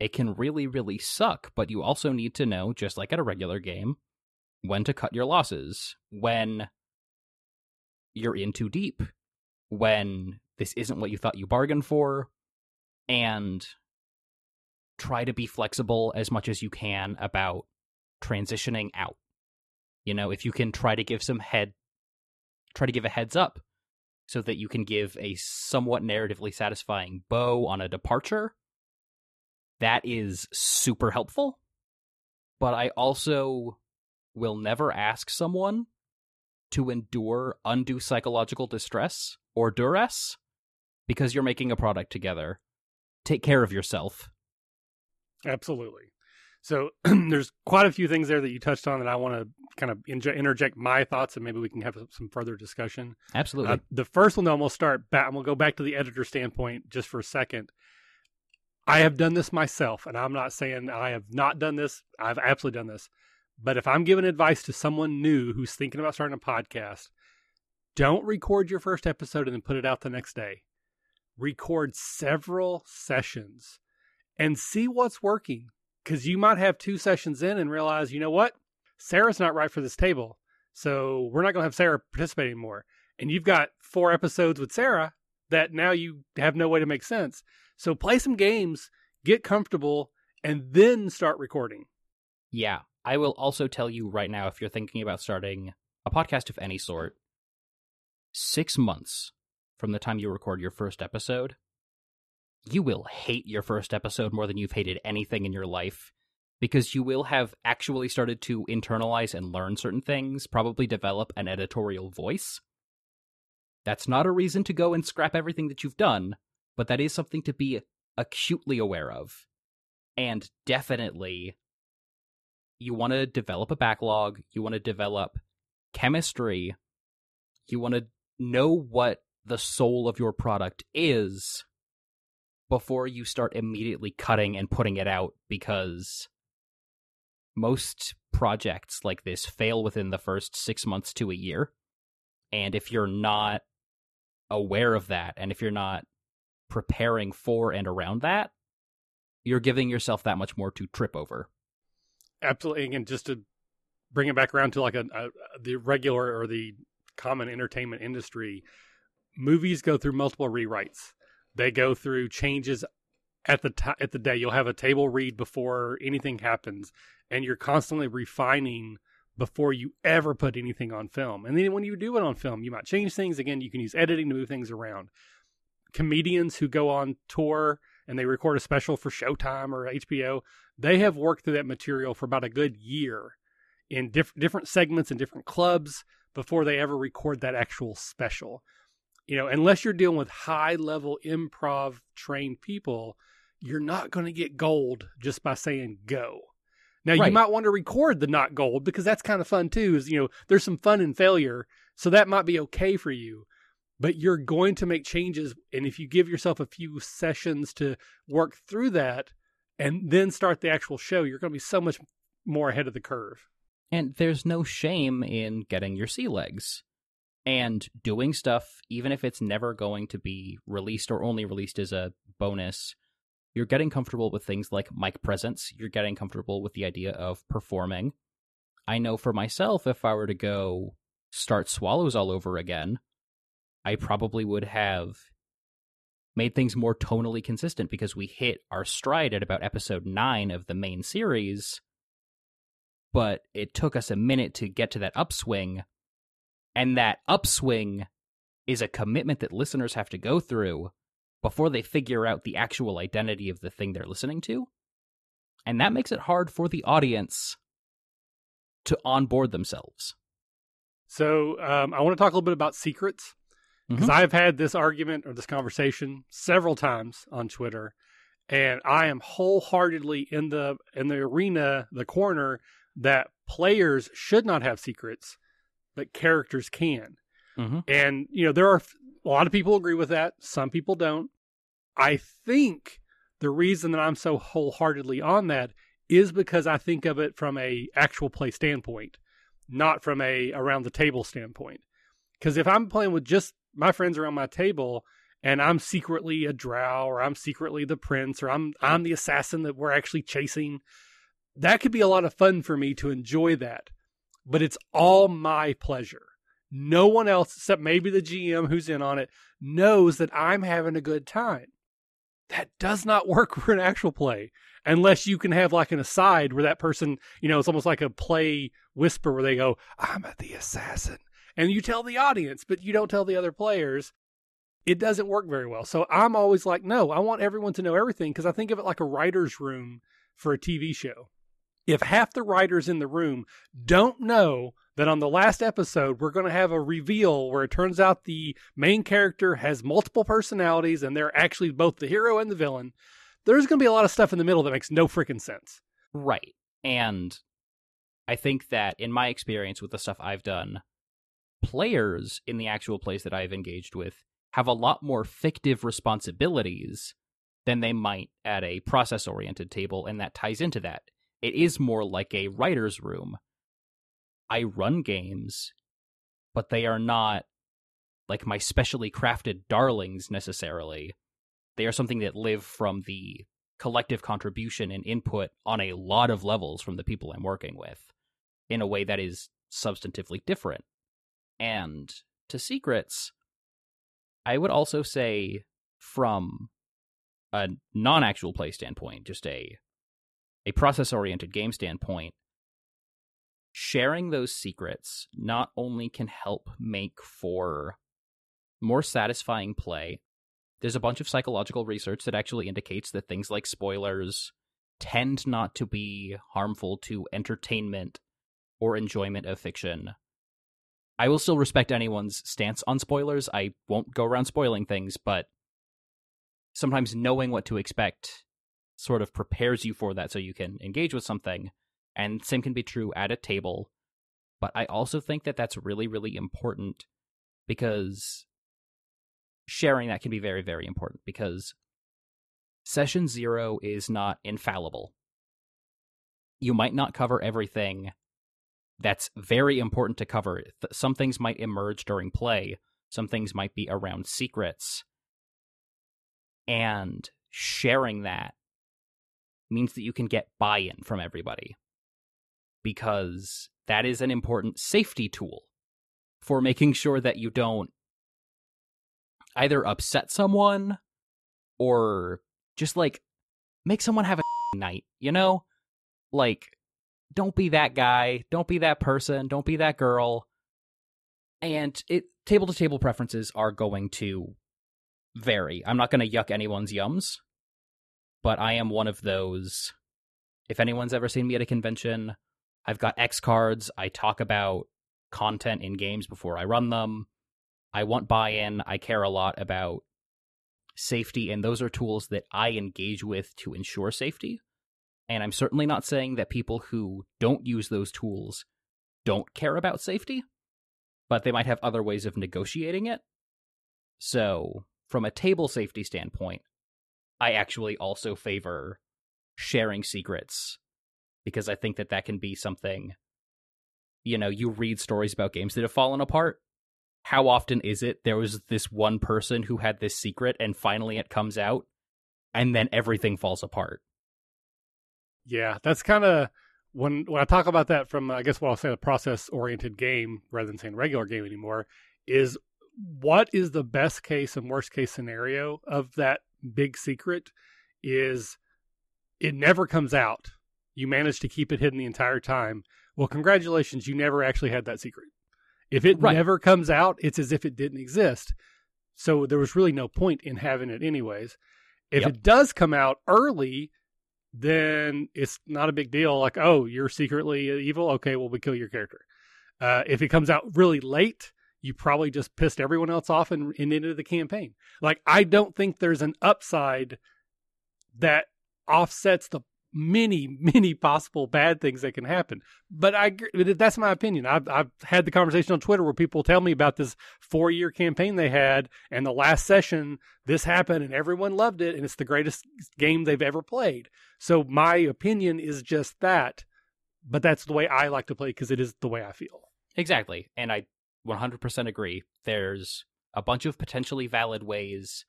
it can really really suck but you also need to know just like at a regular game when to cut your losses when you're in too deep when this isn't what you thought you bargained for and try to be flexible as much as you can about transitioning out. You know if you can try to give some head try to give a heads up so that you can give a somewhat narratively satisfying bow on a departure. That is super helpful. But I also will never ask someone to endure undue psychological distress or duress because you're making a product together. Take care of yourself. Absolutely. So (clears throat) there's quite a few things there that you touched on that I want to kind of interject my thoughts and maybe we can have some further discussion. Absolutely. Uh, the first one, though, we'll start back. And we'll go back to the editor standpoint just for a second. I have done this myself, and I'm not saying I have not done this. I've absolutely done this. But if I'm giving advice to someone new who's thinking about starting a podcast, don't record your first episode and then put it out the next day. Record several sessions and see what's working because you might have two sessions in and realize, you know what, Sarah's not right for this table, so we're not going to have Sarah participate anymore. And you've got four episodes with Sarah that now you have no way to make sense. So play some games, get comfortable, and then start recording. Yeah, I will also tell you right now if you're thinking about starting a podcast of any sort, six months from the time you record your first episode you will hate your first episode more than you've hated anything in your life because you will have actually started to internalize and learn certain things, probably develop an editorial voice. That's not a reason to go and scrap everything that you've done, but that is something to be acutely aware of. And definitely, you want to develop a backlog, you want to develop chemistry, you want to know what the soul of your product is before you start immediately cutting and putting it out because most projects like this fail within the first six months to a year. And if you're not aware of that, and if you're not preparing for and around that, you're giving yourself that much more to trip over. Absolutely. And just to bring it back around to like a, a the regular or the common entertainment industry, movies go through multiple rewrites. They go through changes at the t- at the day. You'll have a table read before anything happens, and you're constantly refining before you ever put anything on film. And then when you do it on film, you might change things again. You can use editing to move things around. Comedians who go on tour and they record a special for Showtime or HBO, they have worked through that material for about a good year in diff- different segments and different clubs before they ever record that actual special you know, unless you're dealing with high level improv trained people, you're not going to get gold just by saying go. Now right. you might want to record the not gold because that's kind of fun too. Is you know, there's some fun in failure, so that might be okay for you. But you're going to make changes, and if you give yourself a few sessions to work through that, and then start the actual show, you're going to be so much more ahead of the curve. And there's no shame in getting your sea legs and doing stuff, even if it's never going to be released or only released as a bonus. You're getting comfortable with things like mic presence. You're getting comfortable with the idea of performing. I know for myself, if I were to go start Swallows all over again, I probably would have made things more tonally consistent because we hit our stride at about episode 9 of the main series but it took us a minute to get to that upswing and that upswing is a commitment that listeners have to go through before they figure out the actual identity of the thing they're listening to. And that makes it hard for the audience to onboard themselves. So um, I want to talk a little bit about secrets because I've had this argument or this conversation several times on Twitter, and I am wholeheartedly in the in the arena, the corner that players should not have secrets, but characters can. Mhm. And you know there are a lot of people agree with that. Some people don't. I think the reason that I'm so wholeheartedly on that is because I think of it from a actual play standpoint, not from a around the table standpoint. Because if I'm playing with just my friends around my table and I'm secretly a drow or I'm secretly the prince or I'm I'm the assassin that we're actually chasing, that could be a lot of fun for me to enjoy that. But it's all my pleasure. No one else except maybe the GM who's in on it knows that I'm having a good time. That does not work (laughs) for an actual play unless you can have like an aside where that person, you know, it's almost like a play whisper where they go, I'm the assassin. And you tell the audience, but you don't tell the other players. It doesn't work very well. So I'm always like, no, I want everyone to know everything because I think of it like a writer's room for a TV show. If half the writers in the room don't know that on the last episode we're going to have a reveal where it turns out the main character has multiple personalities and they're actually both the hero and the villain, there's going to be a lot of stuff in the middle that makes no freaking sense. Right. And I think that in my experience with the stuff I've done, players in the actual plays that I've engaged with have a lot more fictive responsibilities than they might at a process oriented table, and that ties into that. It is more like a writer's room. I run games, but they are not like my specially crafted darlings necessarily. They are something that live from the collective contribution and input on a lot of levels from the people I'm working with in a way that is substantively different. And to secrets, I would also say from a non-actual play standpoint, just a a process-oriented game standpoint, sharing those secrets not only can help make for more satisfying play. There's a bunch of psychological research that actually indicates that things like spoilers tend not to be harmful to entertainment or enjoyment of fiction. I will still respect anyone's stance on spoilers. I won't go around spoiling things, but sometimes knowing what to expect sort of prepares you for that so you can engage with something. And same can be true at a table. But I also think that that's really, really important because sharing that can be very, very important because session zero is not infallible. You might not cover everything that's very important to cover. Some things might emerge during play, some things might be around secrets. And sharing that means that you can get buy in from everybody because that is an important safety tool for making sure that you don't either upset someone or just like make someone have a (laughs) night, you know? Like don't be that guy, don't be that person, don't be that girl. And it table to table preferences are going to vary. I'm not going to yuck anyone's yums, but I am one of those if anyone's ever seen me at a convention, I've got X cards, I talk about content in games before I run them. I want buy in. I care a lot about safety, and those are tools that I engage with to ensure safety. And I'm certainly not saying that people who don't use those tools don't care about safety, but they might have other ways of negotiating it. So, from a table safety standpoint, I actually also favor sharing secrets because I think that that can be something you know, you read stories about games that have fallen apart. How often is it there was this one person who had this secret and finally it comes out and then everything falls apart? Yeah, that's kind of when when I talk about that from I guess what I'll say a process oriented game rather than saying regular game anymore is what is the best case and worst case scenario of that big secret is it never comes out. You manage to keep it hidden the entire time. Well, congratulations, you never actually had that secret. If it Right. never comes out, it's as if it didn't exist. So there was really no point in having it anyways. If Yep. it does come out early, then it's not a big deal. Like, oh, you're secretly evil. Okay, well, we kill your character. Uh, if it comes out really late, you probably just pissed everyone else off and, and ended the campaign. Like, I don't think there's an upside that offsets the many, many possible bad things that can happen. But I, that's my opinion. I've, I've had the conversation on Twitter where people tell me about this four year campaign they had, and the last session, this happened, and everyone loved it, and it's the greatest game they've ever played. So my opinion is just that, but that's the way I like to play because it is the way I feel. Exactly. And I 100% agree. There's a bunch of potentially valid ways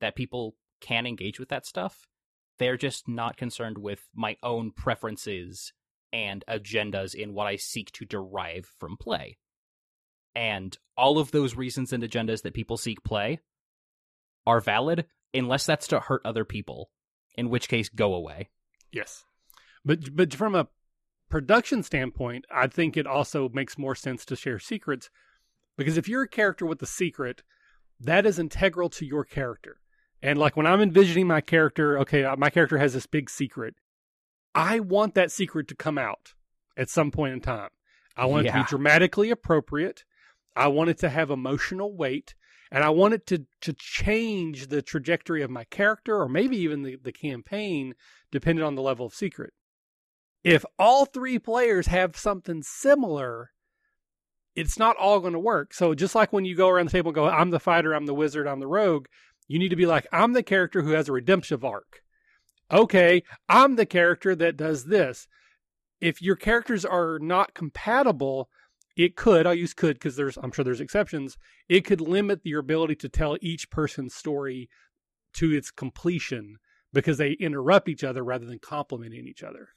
that people can engage with that stuff. They're just not concerned with my own preferences and agendas in what I seek to derive from play. And all of those reasons and agendas that people seek play are valid unless that's to hurt other people, in which case, go away. Yes, but but from a production standpoint, I think it also makes more sense to share secrets because if you're a character with a secret, that is integral to your character. And like when I'm envisioning my character, okay, uh, my character has this big secret. I want that secret to come out at some point in time. I want it to be dramatically appropriate. I want it to have emotional weight. And I want it to, to change the trajectory of my character or maybe even the, the campaign, depending on the level of secret. If all three players have something similar, it's not all going to work. So just like when you go around the table and go, I'm the fighter, I'm the wizard, I'm the rogue, you need to be like, I'm the character who has a redemptive arc. Okay, I'm the character that does this. If your characters are not compatible, it could, I'll use could because there's I'm sure there's exceptions, it could limit your ability to tell each person's story to its completion because they interrupt each other rather than complementing each other.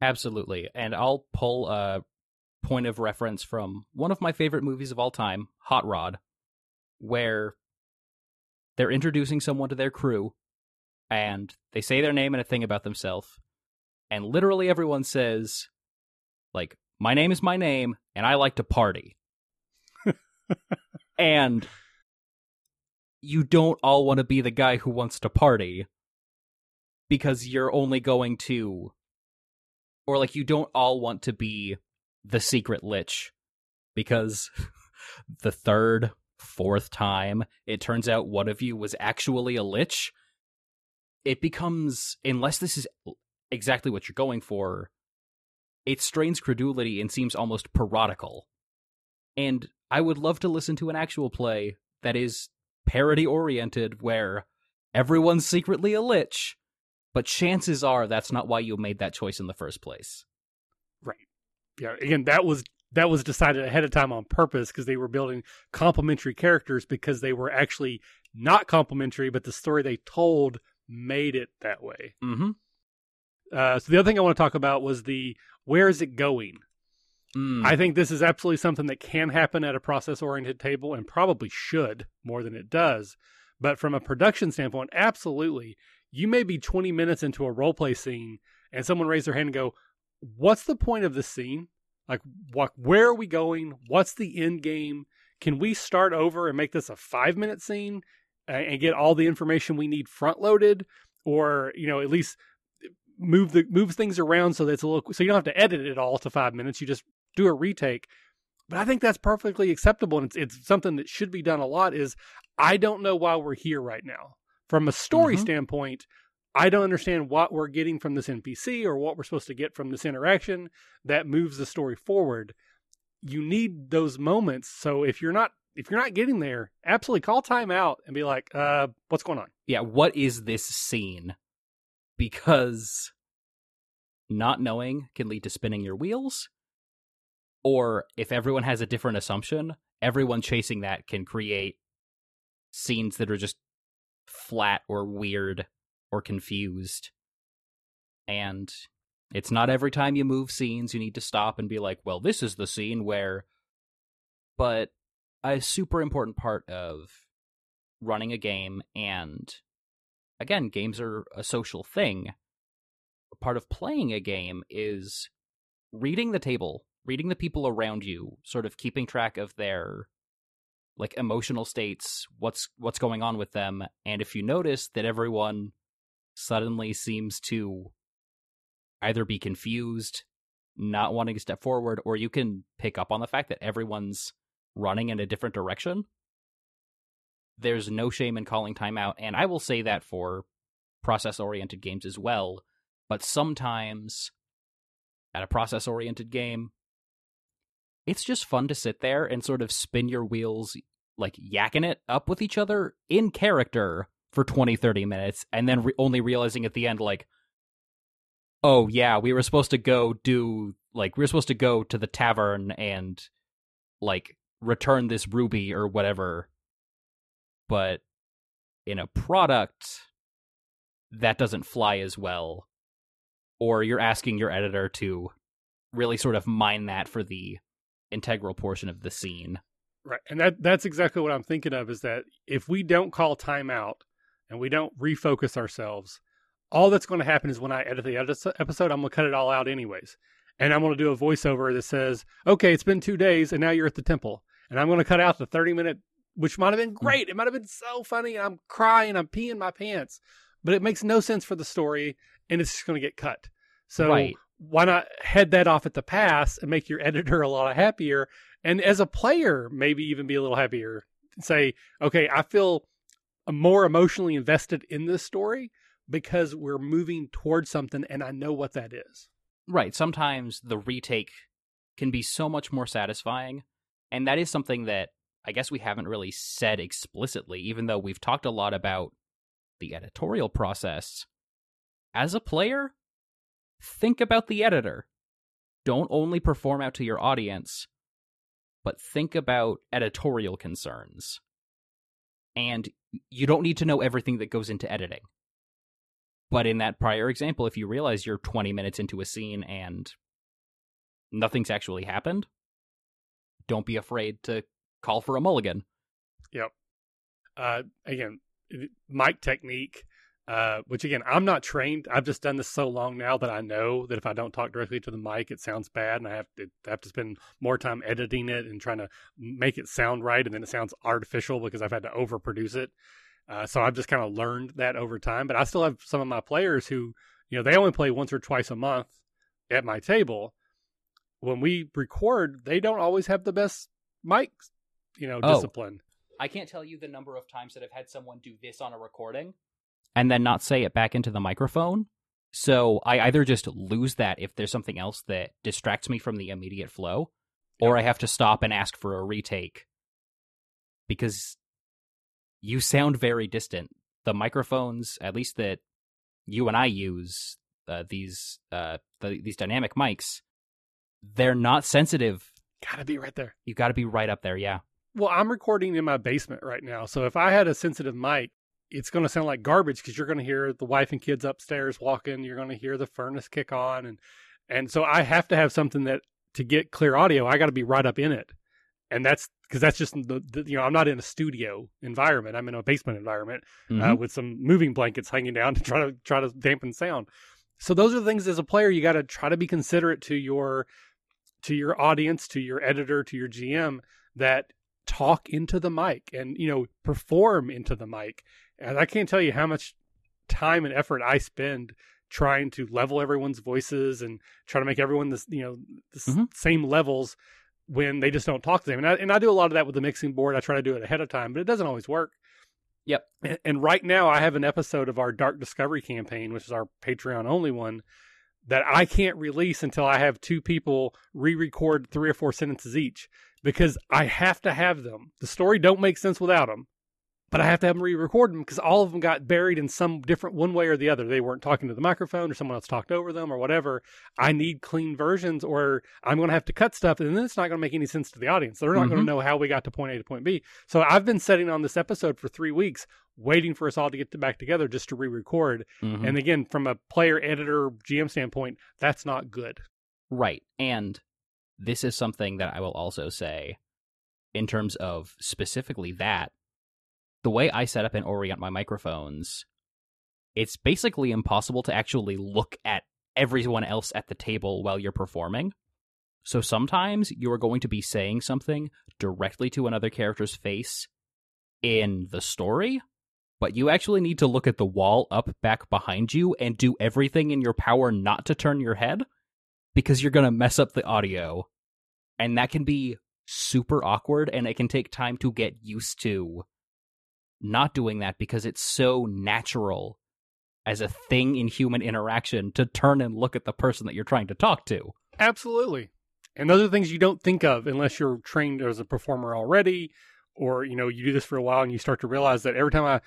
Absolutely. And I'll pull a point of reference from one of my favorite movies of all time, Hot Rod, where they're introducing someone to their crew and they say their name and a thing about themselves. And literally everyone says, like, my name is my name and I like to party. (laughs) and you don't all want to be the guy who wants to party because you're only going to or like you don't all want to be the secret lich because (laughs) the third fourth time it turns out one of you was actually a lich it becomes unless this is exactly what you're going for it strains credulity and seems almost parodical and i would love to listen to an actual play that is parody oriented where everyone's secretly a lich but chances are that's not why you made that choice in the first place. Right. Yeah. Again, that was that was decided ahead of time on purpose because they were building complementary characters because they were actually not complementary, but the story they told made it that way. Mm-hmm. Uh, so the other thing I want to talk about was the where is it going? Mm. I think this is absolutely something that can happen at a process oriented table and probably should more than it does. But from a production standpoint, absolutely. You may be 20 minutes into a role play scene and someone raise their hand and go, What's the point of this scene? Like, what, where are we going? What's the end game? Can we start over and make this a five minute scene uh, and get all the information we need front loaded? Or, you know, at least move the move things around so that it's a little so you don't have to edit it all to five minutes. You just do a retake. But I think that's perfectly acceptable, and it's it's something that should be done a lot. Is I don't know why we're here right now. From a story Mhm. standpoint, I don't understand what we're getting from this NPC or what we're supposed to get from this interaction that moves the story forward. You need those moments. So if you're not if you're not getting there, absolutely call time out and be like, uh, what's going on? yeah, what is this scene? Because not knowing can lead to spinning your wheels, Or if everyone has a different assumption, everyone chasing that can create scenes that are just flat or weird or confused. And it's not every time you move scenes you need to stop and be like, well, this is the scene where. But a super important part of running a game, and again, games are a social thing. Part of playing a game is reading the table, reading the people around you, sort of keeping track of their like emotional states, what's what's going on with them, and if you notice that everyone suddenly seems to either be confused, not wanting to step forward, or you can pick up on the fact that everyone's running in a different direction. There's no shame in calling timeout, and I will say that for process oriented games as well. But sometimes at a process oriented game, it's just fun to sit there and sort of spin your wheels, like yakking it up with each other in character for 20, 30 minutes, and then re- only realizing at the end, like, oh yeah, we were supposed to go do like we were supposed to go to the tavern and like return this ruby or whatever. But in a product that doesn't fly as well or you're asking your editor to really sort of mine that for the integral portion of the scene. Right. And that that's exactly what I'm thinking of is that if we don't call timeout and we don't refocus ourselves, all that's going to happen is when I edit the episode, I'm going to cut it all out anyways. And I'm going to do a voiceover that says, okay, it's been two days and now you're at the temple. And I'm going to cut out the 30 minute, which might have been hmm. great. It might have been so funny. I'm crying, I'm peeing my pants, but it makes no sense for the story and it's just going to get cut. So right. Why not head that off at the pass and make your (laughs) editor a lot happier? And as a player, maybe even be a little happier. Say, okay, I feel more emotionally invested in this story because we're moving towards something and I know what that is. Right. Sometimes the retake can be so much more satisfying. And that is something that I guess we haven't really said explicitly, even though we've talked a lot about the editorial process. As a player, think about the editor. Don't only perform out to your audience, but think about editorial concerns. And you don't need to know everything that goes into editing. But in that prior example, if you realize you're 20 minutes into a scene and nothing's actually happened, don't be afraid to call for a mulligan. Yep. Uh, again, mic technique, uh, which again, I'm not trained. I've just done this so long now that I know that if I don't talk directly to the mic, it sounds bad, and I have to I have to spend more time editing it and trying to make it sound right, and then it sounds artificial because I've had to overproduce it. Uh, so I've just kind of learned that over time. But I still have some of my players who, you know, they only play once or twice a month at my table. When we record, they don't always have the best mic, you know, oh, discipline. I can't tell you the number of times that I've had someone do this on a recording and then not say it back into the microphone. So I either just lose that if there's something else that distracts me from the immediate flow, or I have to stop and ask for a retake because you sound very distant. The microphones, at least that you and I use, uh, these uh, the, these dynamic mics, they're not sensitive. Gotta be right there. You got to be right up there. Yeah. Well, I'm recording in my basement right now, so if I had a sensitive mic, it's going to sound like garbage because you're going to hear the wife and kids upstairs walking. You're going to hear the furnace kick on, and and so I have to have something that to get clear audio, I got to be right up in it, and that's because that's just the, the, you know I'm not in a studio environment. I'm in a basement environment uh, mm-hmm. uh, with some moving blankets hanging down (laughs) to try to try to dampen sound. So those are the things as a player you got to try to be considerate to your to your audience, to your editor, to your GM that talk into the mic and you know perform into the mic. And I can't tell you how much time and effort I spend trying to level everyone's voices and try to make everyone this you know the mm-hmm. same levels when they just don't talk to them. And I, and I do a lot of that with the mixing board. I try to do it ahead of time, but it doesn't always work. Yep. And, and right now, I have an episode of our Dark Discovery campaign, which is our Patreon only one, that I can't release until I have two people re-record three or four sentences each because I have to have them. The story don't make sense without them. But I have to have them re-record them because all of them got buried in some different one way or the other. They weren't talking to the microphone, or someone else talked over them, or whatever. I need clean versions, or I'm going to have to cut stuff, and then it's not going to make any sense to the audience. They're not going Mhm. to know how we got to point A to point B. So I've been sitting on this episode for three weeks, waiting for us all to get to back together just to re-record. Mhm. And again, from a player, editor, GM standpoint, that's not good. Right. And this is something that I will also say in terms of specifically that the way I set up and orient my microphones, it's basically impossible to actually look at everyone else at the table while you're performing. So sometimes you are going to be saying something directly to another character's face in the story, but you actually need to look at the wall up back behind you and do everything in your power not to turn your head because you're going to mess up the audio. And that can be super awkward and it can take time to get used to not doing that because it's so natural as a thing in human interaction to turn and look at the person that you're trying to talk to. Absolutely. And those are things you don't think of unless you're trained as a performer already, or you know you do this for a while and you start to realize that every time I,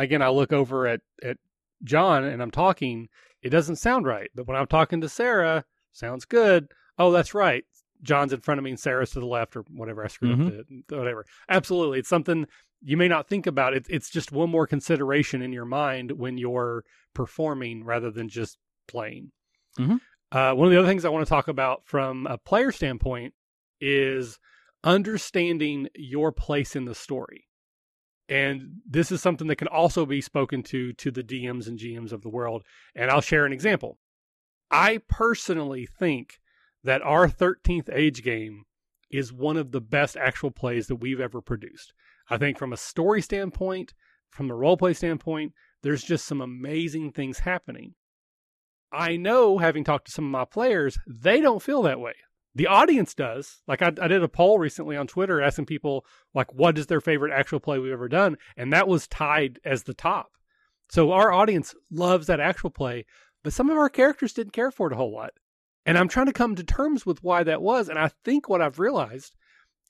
again, I look over at at John and I'm talking, it doesn't sound right. But when I'm talking to Sarah, sounds good. Oh, that's right. John's in front of me and Sarah's to the left, or whatever. I screwed up the whatever. Absolutely, it's something you may not think about. It, it's just one more consideration in your mind when you're performing rather than just playing. Mhm. Uh, one of the other things I want to talk about from a player standpoint is understanding your place in the story. And this is something that can also be spoken to to the DMs and GMs of the world. And I'll share an example. I personally think that our 13th age game is one of the best actual plays that we've ever produced. I think from a story standpoint, from a role play standpoint, there's just some amazing things happening. I know, having talked to some of my players, they don't feel that way. The audience does. Like I, I did a poll recently on Twitter asking people, like, what is their favorite actual play we've ever done, and that was tied as the top. So our audience loves that actual play, but some of our characters didn't care for it a whole lot. And I'm trying to come to terms with why that was. And I think what I've realized,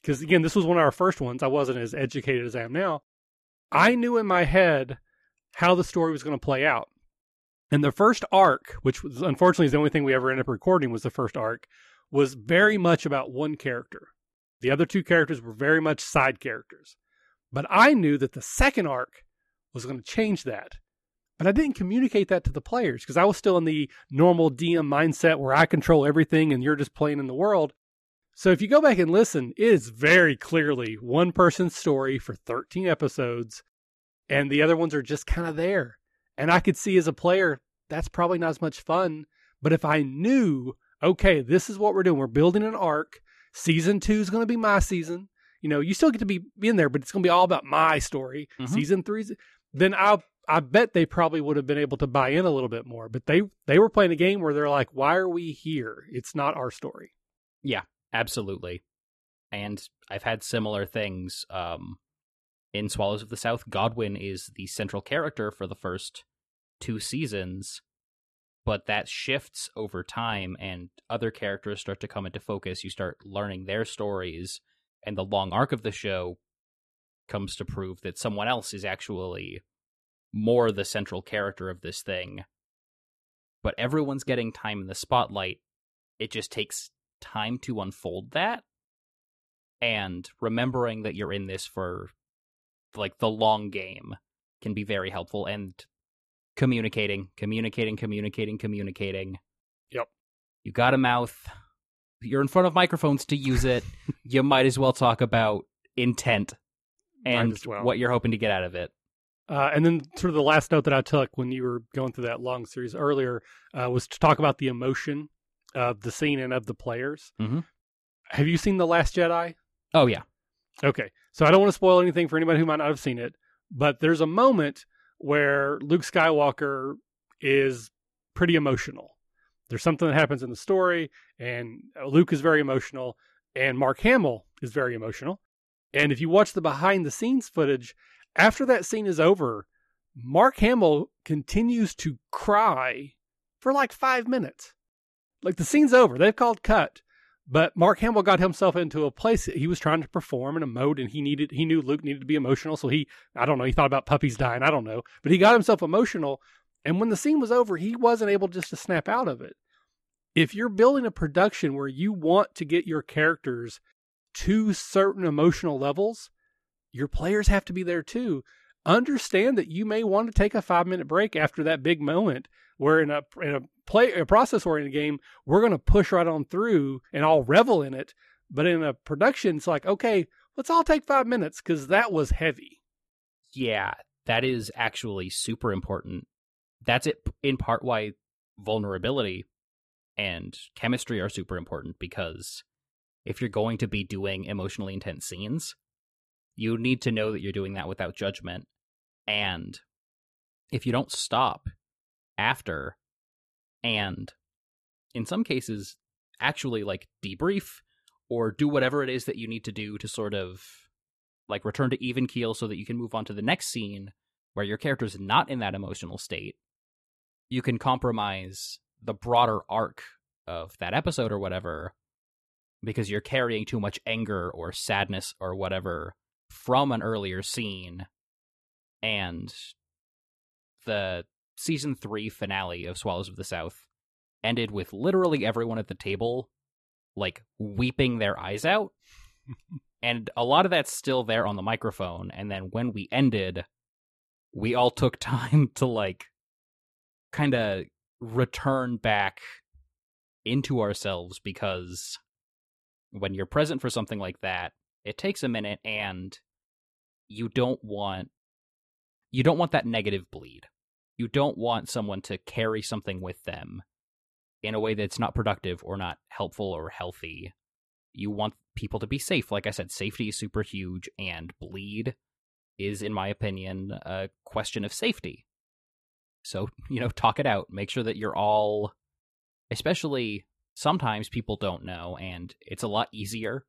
because again, this was one of our first ones, I wasn't as educated as I am now. I knew in my head how the story was going to play out. And the first arc, which was unfortunately is the only thing we ever ended up recording, was the first arc, was very much about one character. The other two characters were very much side characters. But I knew that the second arc was going to change that. But I didn't communicate that to the players because I was still in the normal DM mindset where I control everything and you're just playing in the world. So if you go back and listen, it is very clearly one person's story for 13 episodes, and the other ones are just kind of there. And I could see as a player, that's probably not as much fun. But if I knew, okay, this is what we're doing, we're building an arc. Season two is going to be my season. You know, you still get to be in there, but it's going to be all about my story. Mhm. Season three, then I I bet they probably would have been able to buy in a little bit more. But they they were playing a game where they're like, why are we here? It's not our story. Yeah, absolutely. And I've had similar things. Um, in Swallows of the South, Godwin is the central character for the first two seasons, but that shifts over time, and other characters start to come into focus. You start learning their stories, and the long arc of the show comes to prove that someone else is actually more the central character of this thing. But everyone's getting time in the spotlight. It just takes time to unfold that and remembering that you're in this for like the long game can be very helpful and communicating communicating communicating communicating Yep. you got a mouth you're in front of microphones to use it (laughs) you might as well talk about intent and well. what you're hoping to get out of it Uh, and then, sort of the last note that I took when you were going through that long series earlier uh, was to talk about the emotion of the scene and of the players. Mhm. Have you seen The Last Jedi? oh yeah Okay, so I don't want to spoil anything for anybody who might not have seen it, but there's a moment where Luke Skywalker is pretty emotional. There's something that happens in the story, and Luke is very emotional, and Mark Hamill is very emotional. And if you watch the behind the scenes footage, after that scene is over, Mark Hamill continues to cry for like five minutes. Like the scene's over, they've called cut, But Mark Hamill got himself into a place he was trying to perform in a mode, and he needed he knew Luke needed to be emotional. So he I don't know he thought about puppies dying I don't know, but he got himself emotional. And when the scene was over, he wasn't able just to snap out of it. If you're building a production where you want to get your characters to certain emotional levels, your players have to be there too. Understand that you may want to take a five minute break after that big moment where in a in a play a process oriented game, we're going to push right on through and all revel in it. But in a production, it's like, okay, let's all take five minutes because that was heavy. Yeah, that is actually super important. That's it in part why vulnerability and chemistry are super important because if you're going to be doing emotionally intense scenes, you need to know that you're doing that without judgment. And if you don't stop after and in some cases actually like debrief or do whatever it is that you need to do to sort of like return to even keel so that you can move on to the next scene where your character's not in that emotional state you can compromise the broader arc of that episode or whatever because you're carrying too much anger or sadness or whatever from an earlier scene and the season 3 finale of Swallows of the South ended with literally everyone at the table like weeping their eyes out. (laughs) and a lot of that's still there on the microphone. And then when we ended, we all took (laughs) time to like kind of return back into ourselves because when you're present for something like that, it takes a minute and you don't want you don't want that negative bleed. You don't want someone to carry something with them in a way that's not productive or not helpful or healthy. You want people to be safe. Like I said, safety is super huge, and bleed is, in my opinion, a question of safety. So, (laughs) you know, talk it out. Make sure that you're all, especially sometimes people don't know, and it's a lot easier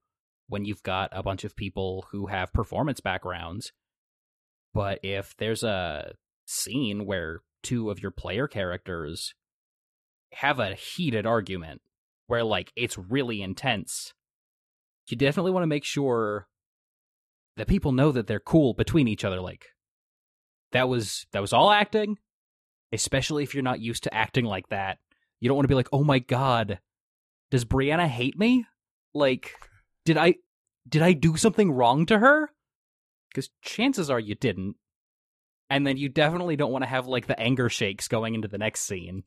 when you've got a bunch of people who have performance backgrounds. But if there's a scene where two of your player characters have a heated argument where like it's really intense, you definitely want to make sure that people know that they're cool between each other like that was that was all acting, especially if you're not used to acting like that. You don't want to be like, "Oh my god, does Brianna hate me? Like did I did I do something wrong to her?" Cuz chances are you didn't. And then you definitely don't want to have like the anger shakes going into the next scene.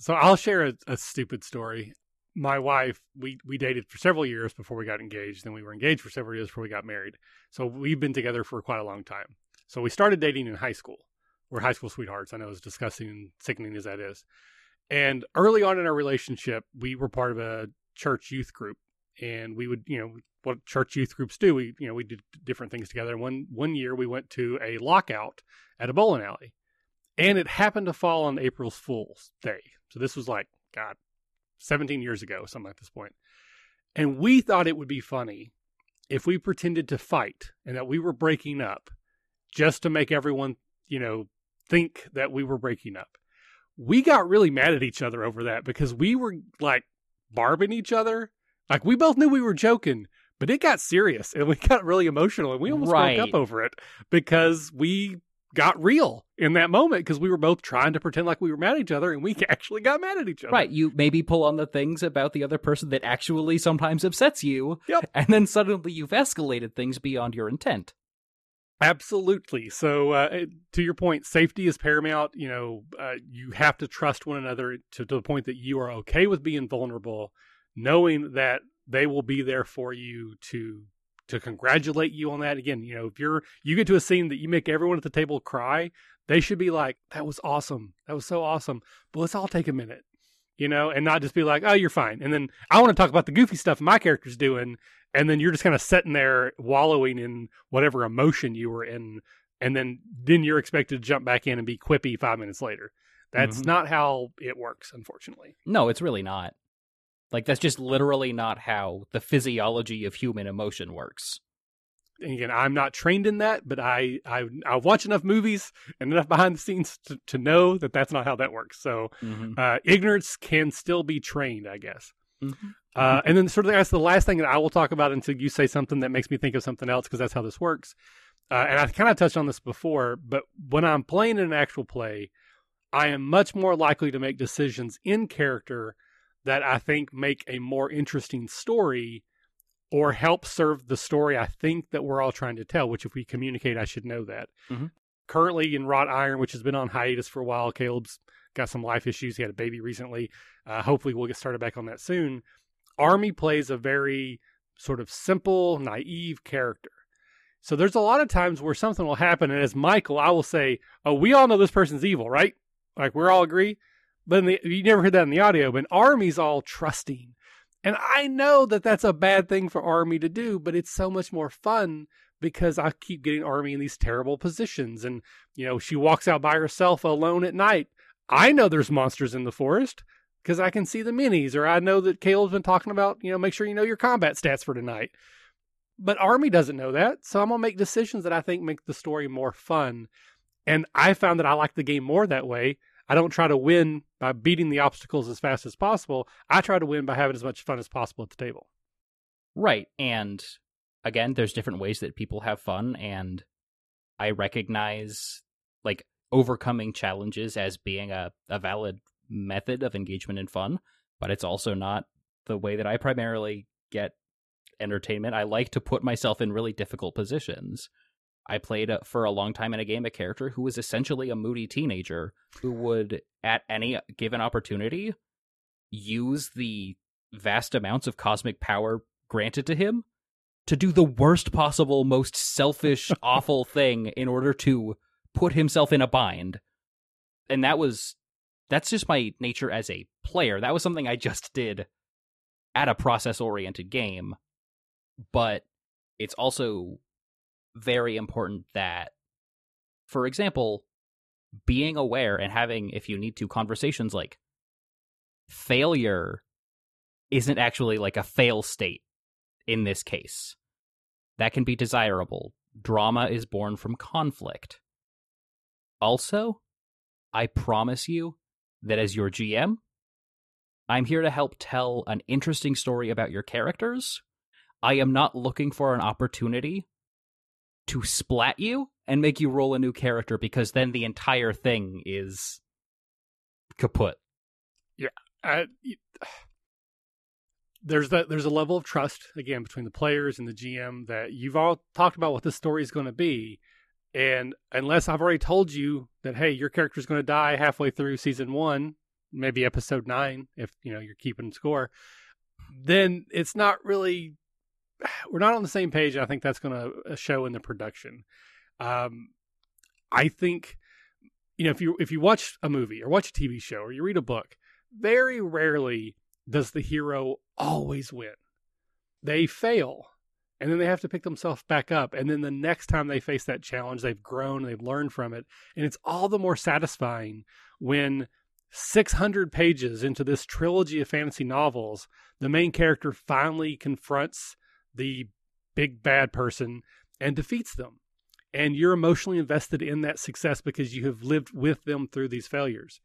So I'll share a, a, stupid story. My wife, we we dated for several years before we got engaged, and we were engaged for several years before we got married. So we've been together for quite a long time. So we started dating in high school. We're high school sweethearts. I know as disgusting and sickening as that is. And early on in our relationship, we were part of a church youth group, and we would, you know, what church youth groups do. We, you know, we did different things together. One one year we went to a lockout at a bowling alley, and it happened to fall on April's Fool's Day. So this was like, God, 17 years ago, something like this point. And we thought it would be funny if we pretended to fight and that we were breaking up just to make everyone, you know, think that we were breaking up. We got really mad at each other over that because we were like barbing each other. Like we both knew we were joking, but it got serious and we got really emotional and we almost right. broke up over it because we got real in that moment because we were both trying to pretend like we were mad at each other and we (laughs) actually got mad at each other. Right. You maybe pull on the things about the other person that actually sometimes upsets you. Yep. And then suddenly you've escalated things beyond your intent. Absolutely. So, uh, to your point, safety is paramount. You know, uh, you have to trust one another to, to the point that you are okay with being vulnerable, knowing that they will be there for you to to congratulate you on that. Again, you know, if you're you get to a scene that you make everyone at the table cry, they should be like, "That was awesome. That was so awesome." But let's all take a minute, you know, and not just be like, "Oh, you're fine." And then I want to talk about the goofy stuff my character's doing, and then you're just kind of sitting there wallowing in whatever emotion you were in, and then then you're expected to jump back in and be quippy five minutes later. That's mm-hmm. not how it works, unfortunately. No, it's really not. Like that's just literally not how the physiology of human emotion works. And again, I'm not trained in that, but I I I watch enough movies and enough behind the scenes to, to know that that's not how that works. So mm-hmm. uh, ignorance can still be trained, I guess. Mm-hmm. Uh, and then sort of that's the last thing that I will talk about until you say something that makes me think of something else because that's how this works. Uh, and I kind of touched on this before, but when I'm playing in an actual play, I am much more likely to make decisions in character that I think make a more interesting story or help serve the story I think that we're all trying to tell, which if we communicate, I should know that. Mm-hmm. Currently in Wrought Iron, which has been on hiatus for a while, Caleb's got some life issues. He had a baby recently. Uh, hopefully, we'll get started back on that soon. Army plays a very sort of simple, naive character. So there's a lot of times where something will happen, and as Michael, I will say, "Oh, we all know this person's evil, right? Like we're all agree." But the, you never heard that in the audio. But Army's all trusting, and I know that that's a bad thing for Army to do, but it's so much more fun because I keep getting Army in these terrible positions, and you know she walks out by herself alone at night. I know there's monsters in the forest because I can see the minis, or I know that Caleb's been talking about, you know, make sure you know your combat stats for tonight. But Army doesn't know that, so I'm gonna make decisions that I think make the story more fun. And I found that I like the game more that way. I don't try to win by beating the obstacles as fast as possible. I try to win by having as much fun as possible at the table. Right. And again, there's different ways that people have fun and I recognize like overcoming challenges as being a, a valid method of engagement and fun, but it's also not the way that I primarily get entertainment. I like to put myself in really difficult positions. I played uh, for a long time in a game a character who was essentially a moody teenager who would, at any given opportunity, use the vast amounts of cosmic power granted to him to do the worst possible, most selfish, (laughs) awful thing in order to put himself in a bind. And that was that's just my nature as a player. That was something I just did at a process oriented game. But it's also very important that, for example, being aware and having, if you need to, conversations like failure isn't actually like a fail state in this case. That can be desirable. Drama is born from conflict. Also, I promise you that as your GM, I'm here to help tell an interesting story about your characters. I am not looking for an opportunity to splat you and make you roll a new character because then the entire thing is kaput. Yeah. I, (sighs) there's that there's a level of trust again between the players and the GM that you've all talked about what the story is going to be and unless I've already told you that, hey, your character's going to die halfway through season one, maybe episode nine, if you know you're keeping score, then it's not really. (sighs) We're not on the same page. I think that's going to uh, show in the production. Um, I think, you know, if you if you watch a movie or watch a TV show or you read a book, very rarely does the hero always win. They fail and then they have to pick themselves back up and then the next time they face that challenge they've grown they've learned from it and it's all the more satisfying when 600 pages into this trilogy of fantasy novels the main character finally confronts the big bad person and defeats them. And you're emotionally invested in that success because you have lived with them through these failures.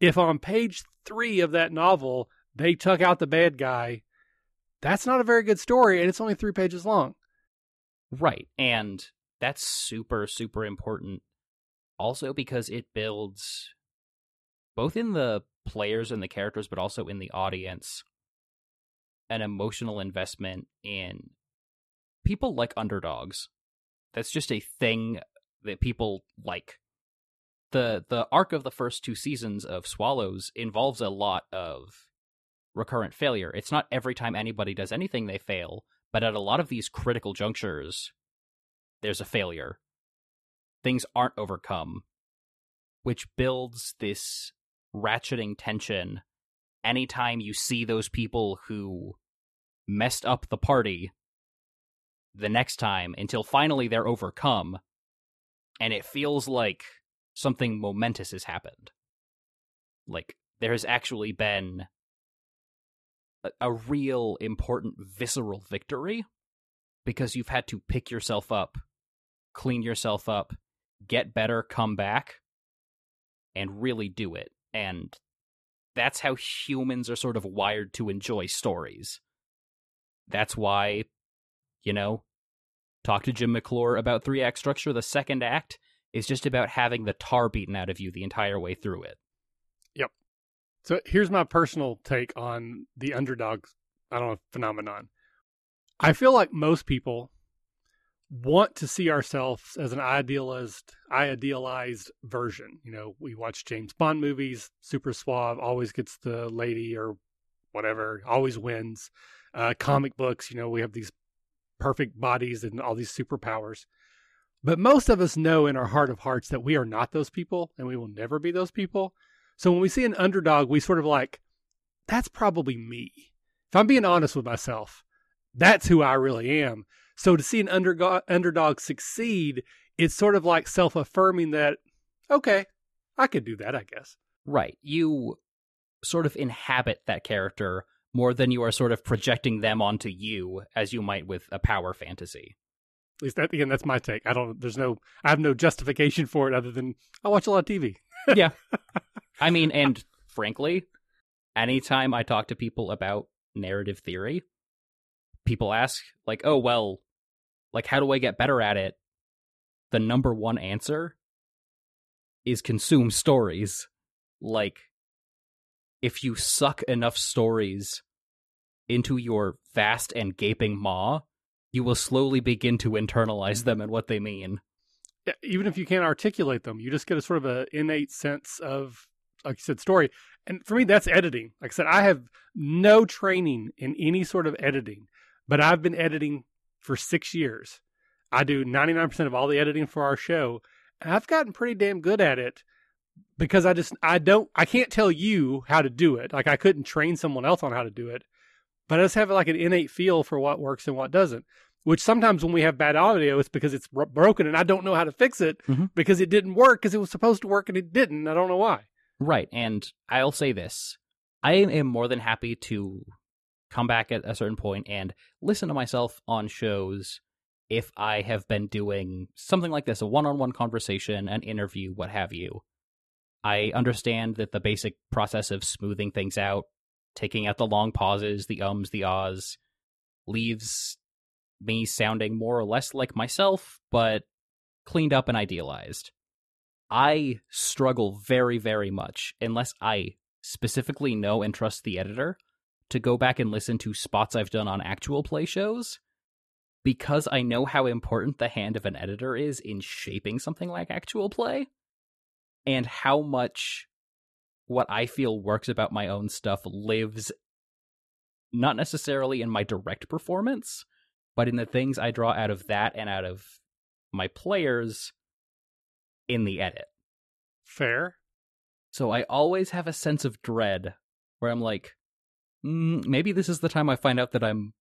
If on page 3 of that novel they took out the bad guy that's not a very good story and it's only three pages long. Right and that's super super important. Also because it builds both in the players and the characters but also in the audience an emotional investment in people like underdogs that's just a thing that people like the the arc of the first two seasons of swallows involves a lot of recurrent failure. It's not every time anybody does anything they fail, but at a lot of these critical junctures, there's a failure. Things aren't overcome, which builds this ratcheting tension anytime you see those people who messed up the party the next time until finally they're overcome and it feels like something momentous has happened. Like there has actually been a, a real important visceral victory because you've had to pick yourself up, clean yourself up, get better, come back, and really do it. And that's how humans are sort of wired to enjoy stories. That's why, you know, talk to Jim McClure about three act structure. The second act is just about having the tar beaten out of you the entire way through it. Yep. So here's my personal take on the underdog, I don't know, phenomenon. I feel like most people want to see ourselves as an idealized idealized version. You know, we watch James Bond movies, super suave, always gets the lady or whatever, always wins. Uh, comic books, you know, we have these perfect bodies and all these superpowers. But most of us know in our heart of hearts that we are not those people and we will never be those people. So when we see an underdog, we sort of like, that's probably me. If I'm being honest with myself, that's who I really am. So to see an underdog, underdog succeed, it's sort of like self affirming that, okay, I could do that, I guess. Right. You sort of inhabit that character more than you are sort of projecting them onto you as you might with a power fantasy. At least that again, that's my take. I don't. There's no. I have no justification for it other than I watch a lot of TV. (laughs) yeah. I mean, and frankly, anytime I talk to people about narrative theory, people ask like, "Oh, well, like how do I get better at it?" The number one answer is consume stories. Like if you suck enough stories into your vast and gaping maw, you will slowly begin to internalize them and what they mean. Yeah, even if you can't articulate them, you just get a sort of an innate sense of, like you said, story. And for me, that's editing. Like I said, I have no training in any sort of editing, but I've been editing for six years. I do 99% of all the editing for our show, and I've gotten pretty damn good at it because I just I don't I can't tell you how to do it. Like I couldn't train someone else on how to do it, but I just have like an innate feel for what works and what doesn't. Which sometimes when we have bad audio, it's because it's broken and I don't know how to fix it mm-hmm. because it didn't work because it was supposed to work and it didn't. I don't know why. Right, and I'll say this: I am more than happy to come back at a certain point and listen to myself on shows if I have been doing something like this a one on one conversation, an interview, what have you. I understand that the basic process of smoothing things out, taking out the long pauses, the ums, the ahs, leaves me sounding more or less like myself, but cleaned up and idealized. I struggle very, very much, unless I specifically know and trust the editor, to go back and listen to spots I've done on actual play shows because I know how important the hand of an editor is in shaping something like actual play and how much what I feel works about my own stuff lives not necessarily in my direct performance, but in the things I draw out of that and out of my players in the edit. Fair. So I always have a sense of dread where I'm like, mm, maybe this is the time I find out that I'm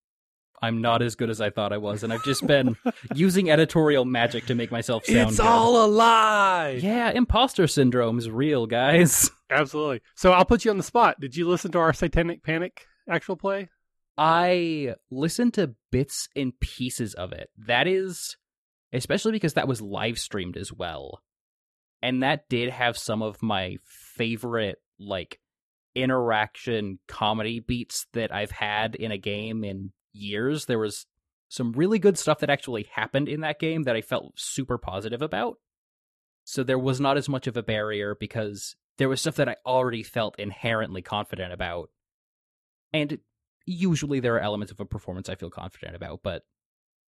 I'm not as good as I thought I was, and I've just been (laughs) using editorial magic to make myself sound. It's good. all a lie. Yeah, imposter syndrome is real, guys. (laughs) Absolutely. So I'll put you on the spot. Did you listen to our Satanic Panic actual play? I listened to bits and pieces of it. That is, especially because that was live streamed as well, and that did have some of my favorite like interaction comedy beats that I've had in a game in years. There was some really good stuff that actually happened in that game that I felt super positive about. So there was not as much of a barrier because there was stuff that I already felt inherently confident about. And usually there are elements of a performance I feel confident about, but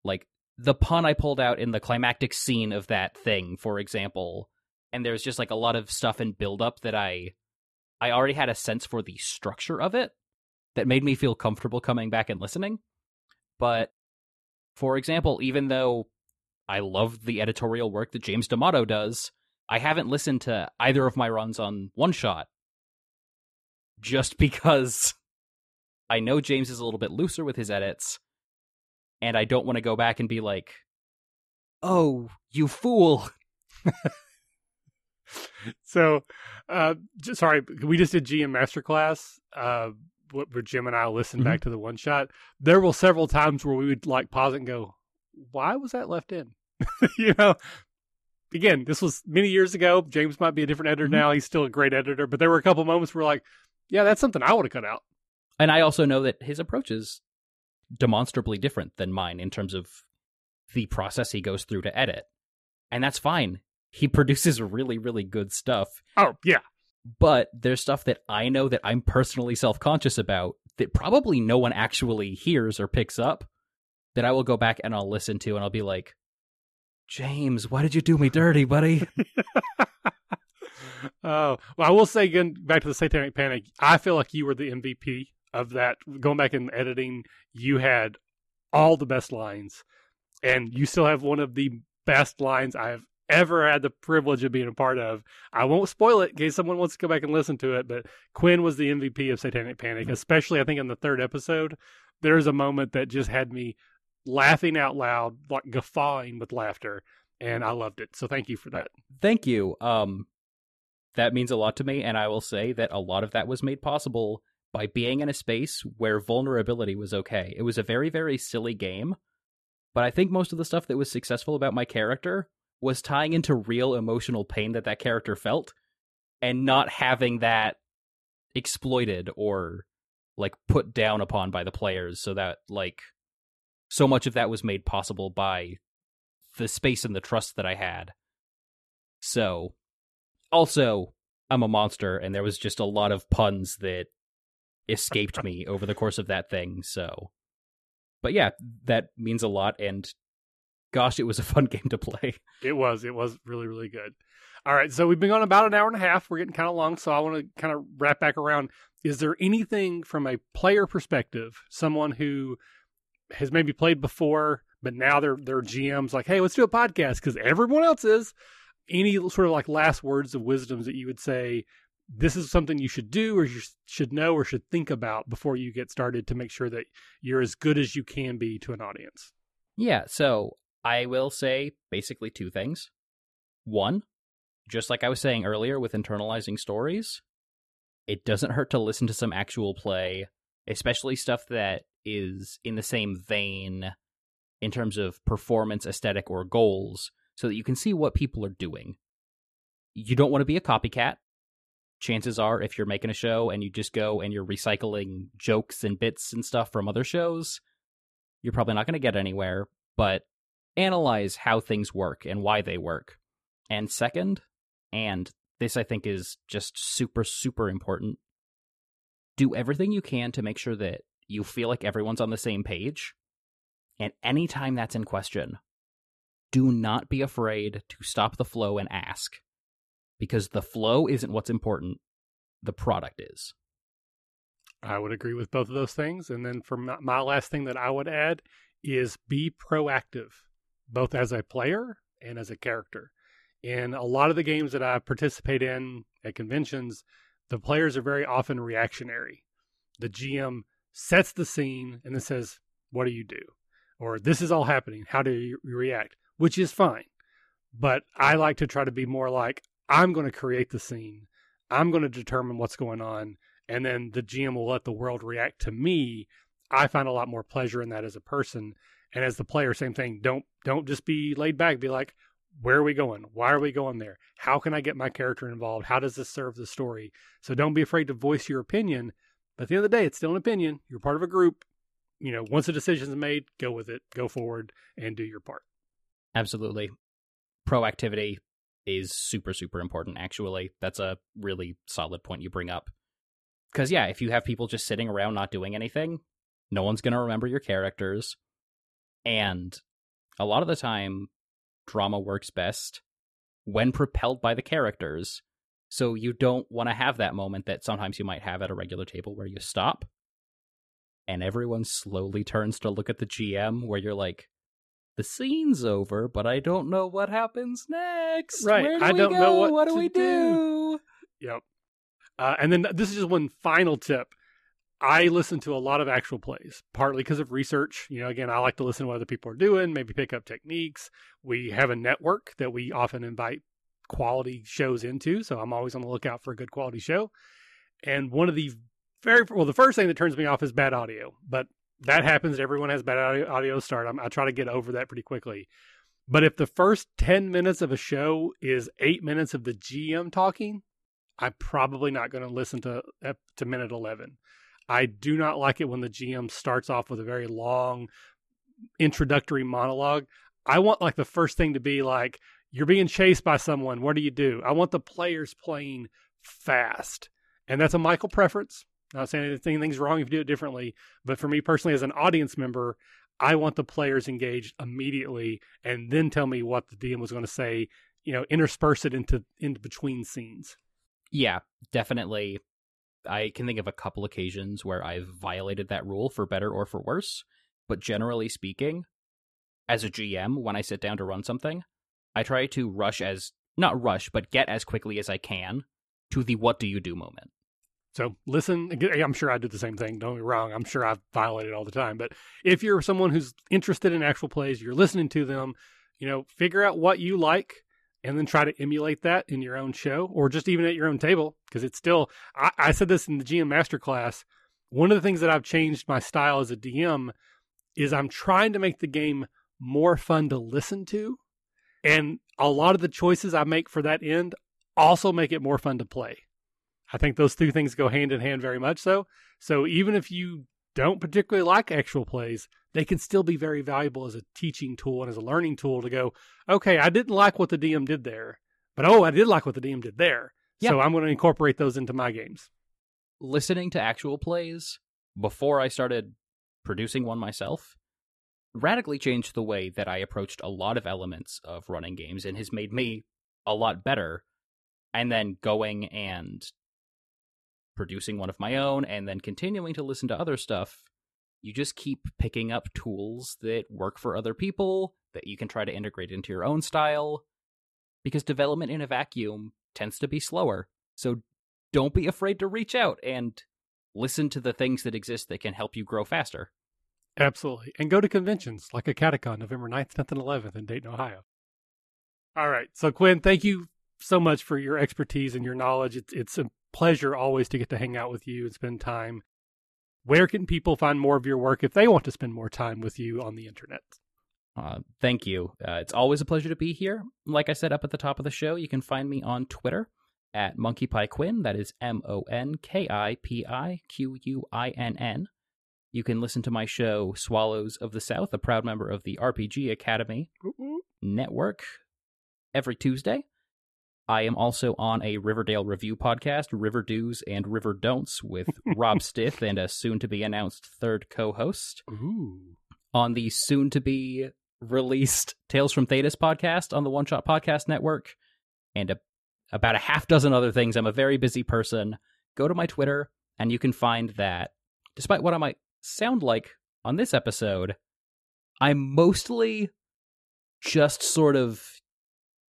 like the pun I pulled out in the climactic scene of that thing, for example, and there's just like a lot of stuff in build up that I I already had a sense for the structure of it that made me feel comfortable coming back and listening. But for example, even though I love the editorial work that James D'Amato does, I haven't listened to either of my runs on one shot just because I know James is a little bit looser with his edits, and I don't want to go back and be like, "Oh, you fool." (laughs) (laughs) so, uh, sorry, we just did GM Masterclass. Uh, where Jim and I listened mm-hmm. back to the one shot, there were several times where we would like pause it and go, "Why was that left in?" (laughs) you know. Again, this was many years ago. James might be a different editor mm-hmm. now. He's still a great editor, but there were a couple moments where like, Yeah, that's something I would have cut out. And I also know that his approach is demonstrably different than mine in terms of the process he goes through to edit. And that's fine. He produces really, really good stuff. Oh, yeah. But there's stuff that I know that I'm personally self conscious about that probably no one actually hears or picks up that I will go back and I'll listen to and I'll be like, James, why did you do me dirty, buddy? (laughs) oh, well, I will say again, back to the Satanic Panic, I feel like you were the MVP of that. Going back and editing, you had all the best lines, and you still have one of the best lines I've ever had the privilege of being a part of. I won't spoil it in case someone wants to go back and listen to it, but Quinn was the MVP of Satanic Panic, mm-hmm. especially I think in the third episode. There's a moment that just had me laughing out loud, like guffawing with laughter, and I loved it. So thank you for that. Thank you. Um, that means a lot to me, and I will say that a lot of that was made possible by being in a space where vulnerability was okay. It was a very, very silly game, but I think most of the stuff that was successful about my character was tying into real emotional pain that that character felt and not having that exploited or like put down upon by the players so that like so much of that was made possible by the space and the trust that I had. So also I'm a monster and there was just a lot of puns that escaped me over the course of that thing. So but yeah, that means a lot and gosh, it was a fun (laughs) game to play. It was. It was really, really good. All right. So we've been on about an hour and a half. We're getting kind of long. So I want to kind of wrap back around. Is there anything from a player perspective, someone who has maybe played before, but now they're, they're GMs like, hey, let's do a podcast because everyone else is. Any sort of like last words of wisdoms that you would say this is something you should do or you should know or should think about before you get started to make sure that you're as good as you can be to an audience? Yeah. So I will say basically two things. One, just like I was saying earlier with internalizing stories, it doesn't hurt to listen to some actual play, especially stuff that is in the same vein in terms of performance, aesthetic, or goals, so that you can see what people are doing. You don't want to be a copycat. Chances are, if you're making a show and you just go and you're recycling jokes and bits and stuff from other shows, you're probably not going to get anywhere. But analyze how things work and why they work. And second, and this I think is just super, super important, do everything you can to make sure that you feel like everyone's on the same page. And anytime that's in question, do not be afraid to stop the flow and ask. Because the flow isn't what's important, the product is. I would agree with both of those things. And then for my last thing that I would add is be proactive both as a player and as a character. In a lot of the games that I participate in at conventions, the players are very often reactionary. The GM sets the scene and then says, What do you do? Or this is all happening. How do you react? Which is fine. But I like to try to be more like, I'm going to create the scene. I'm going to determine what's going on. And then the GM will let the world react to me. I find a lot more pleasure in that as a person and as the player, same thing. Don't don't just be laid back. Be like, where are we going? Why are we going there? How can I get my character involved? How does this serve the story? So don't be afraid to voice your opinion. But at the end of the day, it's still an opinion. You're part of a group. You know, once a decision is made, go with it, go forward, and do your part. Absolutely. Proactivity is super, super important, actually. That's a really solid point you bring up. Because, yeah, if you have people just sitting around not doing anything, no one's going to remember your characters. And a lot of the time, drama works best when propelled by the characters. So you don't want to have that moment that sometimes you might have at a regular table where you stop and everyone slowly turns to look at the GM where you're like, the scene's over, but I don't know what happens next. Right. Where do I we don't go? know what, what do we do. do? Yep. Uh, and then this is just one final tip. I listen to a lot of actual plays, partly because of research. You know, again, I like to listen to what other people are doing, maybe pick up techniques. We have a network that we often invite quality shows into, so I'm always on the lookout for a good quality show. And one of the very well, the first thing that turns me off is bad audio, but that happens. Everyone has bad audio, audio start. I'm, I try to get over that pretty quickly. But if the first 10 minutes of a show is eight minutes of the GM talking, I'm probably not going to listen to to minute 11. I do not like it when the GM starts off with a very long introductory monologue. I want like the first thing to be like you're being chased by someone. What do you do? I want the players playing fast. And that's a Michael preference. Not saying anything's wrong if you do it differently, but for me personally, as an audience member, I want the players engaged immediately, and then tell me what the DM was going to say. You know, intersperse it into into between scenes. Yeah, definitely. I can think of a couple occasions where I've violated that rule for better or for worse. But generally speaking, as a GM, when I sit down to run something, I try to rush as not rush, but get as quickly as I can to the what do you do moment. So listen, I'm sure I do the same thing. Don't be wrong. I'm sure I've violated all the time. But if you're someone who's interested in actual plays, you're listening to them, you know, figure out what you like and then try to emulate that in your own show or just even at your own table. Because it's still, I, I said this in the GM Masterclass. One of the things that I've changed my style as a DM is I'm trying to make the game more fun to listen to. And a lot of the choices I make for that end also make it more fun to play. I think those two things go hand in hand very much so. So even if you don't particularly like actual plays, they can still be very valuable as a teaching tool and as a learning tool to go, okay, I didn't like what the DM did there, but oh, I did like what the DM did there. Yep. So I'm going to incorporate those into my games. Listening to actual plays before I started producing one myself radically changed the way that I approached a lot of elements of running games and has made me a lot better. And then going and producing one of my own and then continuing to listen to other stuff, you just keep picking up tools that work for other people that you can try to integrate into your own style because development in a vacuum tends to be slower. So don't be afraid to reach out and listen to the things that exist that can help you grow faster. Absolutely. And go to conventions like a Catacon November 9th, 10th, and 11th in Dayton, Ohio. All right. So, Quinn, thank you so much for your expertise and your knowledge. It's, it's a pleasure always to get to hang out with you and spend time. Where can people find more of your work if they want to spend more time with you on the internet? Uh, thank you. Uh, it's always a pleasure to be here. Like I said up at the top of the show, you can find me on Twitter at monkipiquinn. That is M O N K I P I Q U I N N. You can listen to my show, Swallows of the South, a proud member of the RPG Academy network, every Tuesday. I am also on a Riverdale review podcast, River Do's and River Don'ts, with (laughs) Rob Stith and a soon to be announced third co host. Ooh. On the soon to be released Tales from Thedas podcast on the One Shot Podcast Network, and a, about a half dozen other things. I'm a very busy person. Go to my Twitter, and you can find that, despite what I might sound like on this episode, I'm mostly just sort of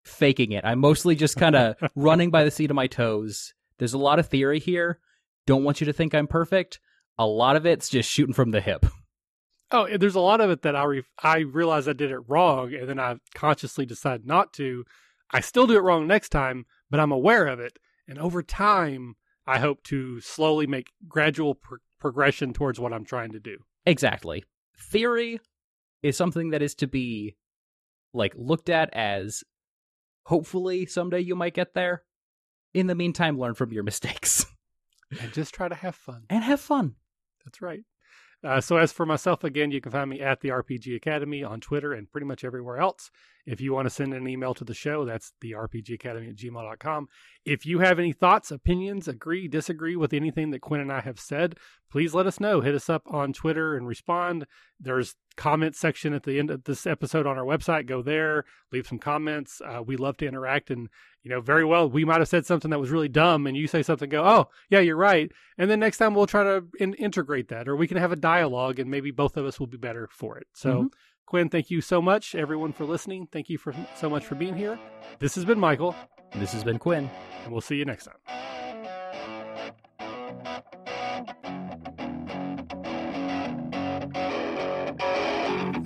faking it. I'm mostly just kind of (laughs) running by the seat of my toes. There's a lot of theory here. Don't want you to think I'm perfect. A lot of it's just shooting from the hip. Oh, there's a lot of it that I re- I realize I did it wrong, and then I consciously decide not to. I still do it wrong next time, but I'm aware of it, and over time, I hope to slowly make gradual pr- progression towards what I'm trying to do. Exactly. Theory is something that is to be like looked at as Hopefully, someday you might get there. In the meantime, learn from your mistakes. (laughs) and just try to have fun. And have fun. That's right. Uh, so, as for myself, again, you can find me at the RPG Academy on Twitter and pretty much everywhere else. If you want to send an email to the show, that's the RPG Academy at gmail.com. If you have any thoughts, opinions, agree, disagree with anything that Quinn and I have said, please let us know. Hit us up on Twitter and respond. There's comment section at the end of this episode on our website. Go there, leave some comments. Uh, we love to interact and you know, very well, we might have said something that was really dumb, and you say something, go, oh, yeah, you're right. And then next time we'll try to in- integrate that, or we can have a dialogue, and maybe both of us will be better for it. So, mm-hmm. Quinn, thank you so much, everyone, for listening. Thank you for so much for being here. This has been Michael. This has been Quinn. And we'll see you next time.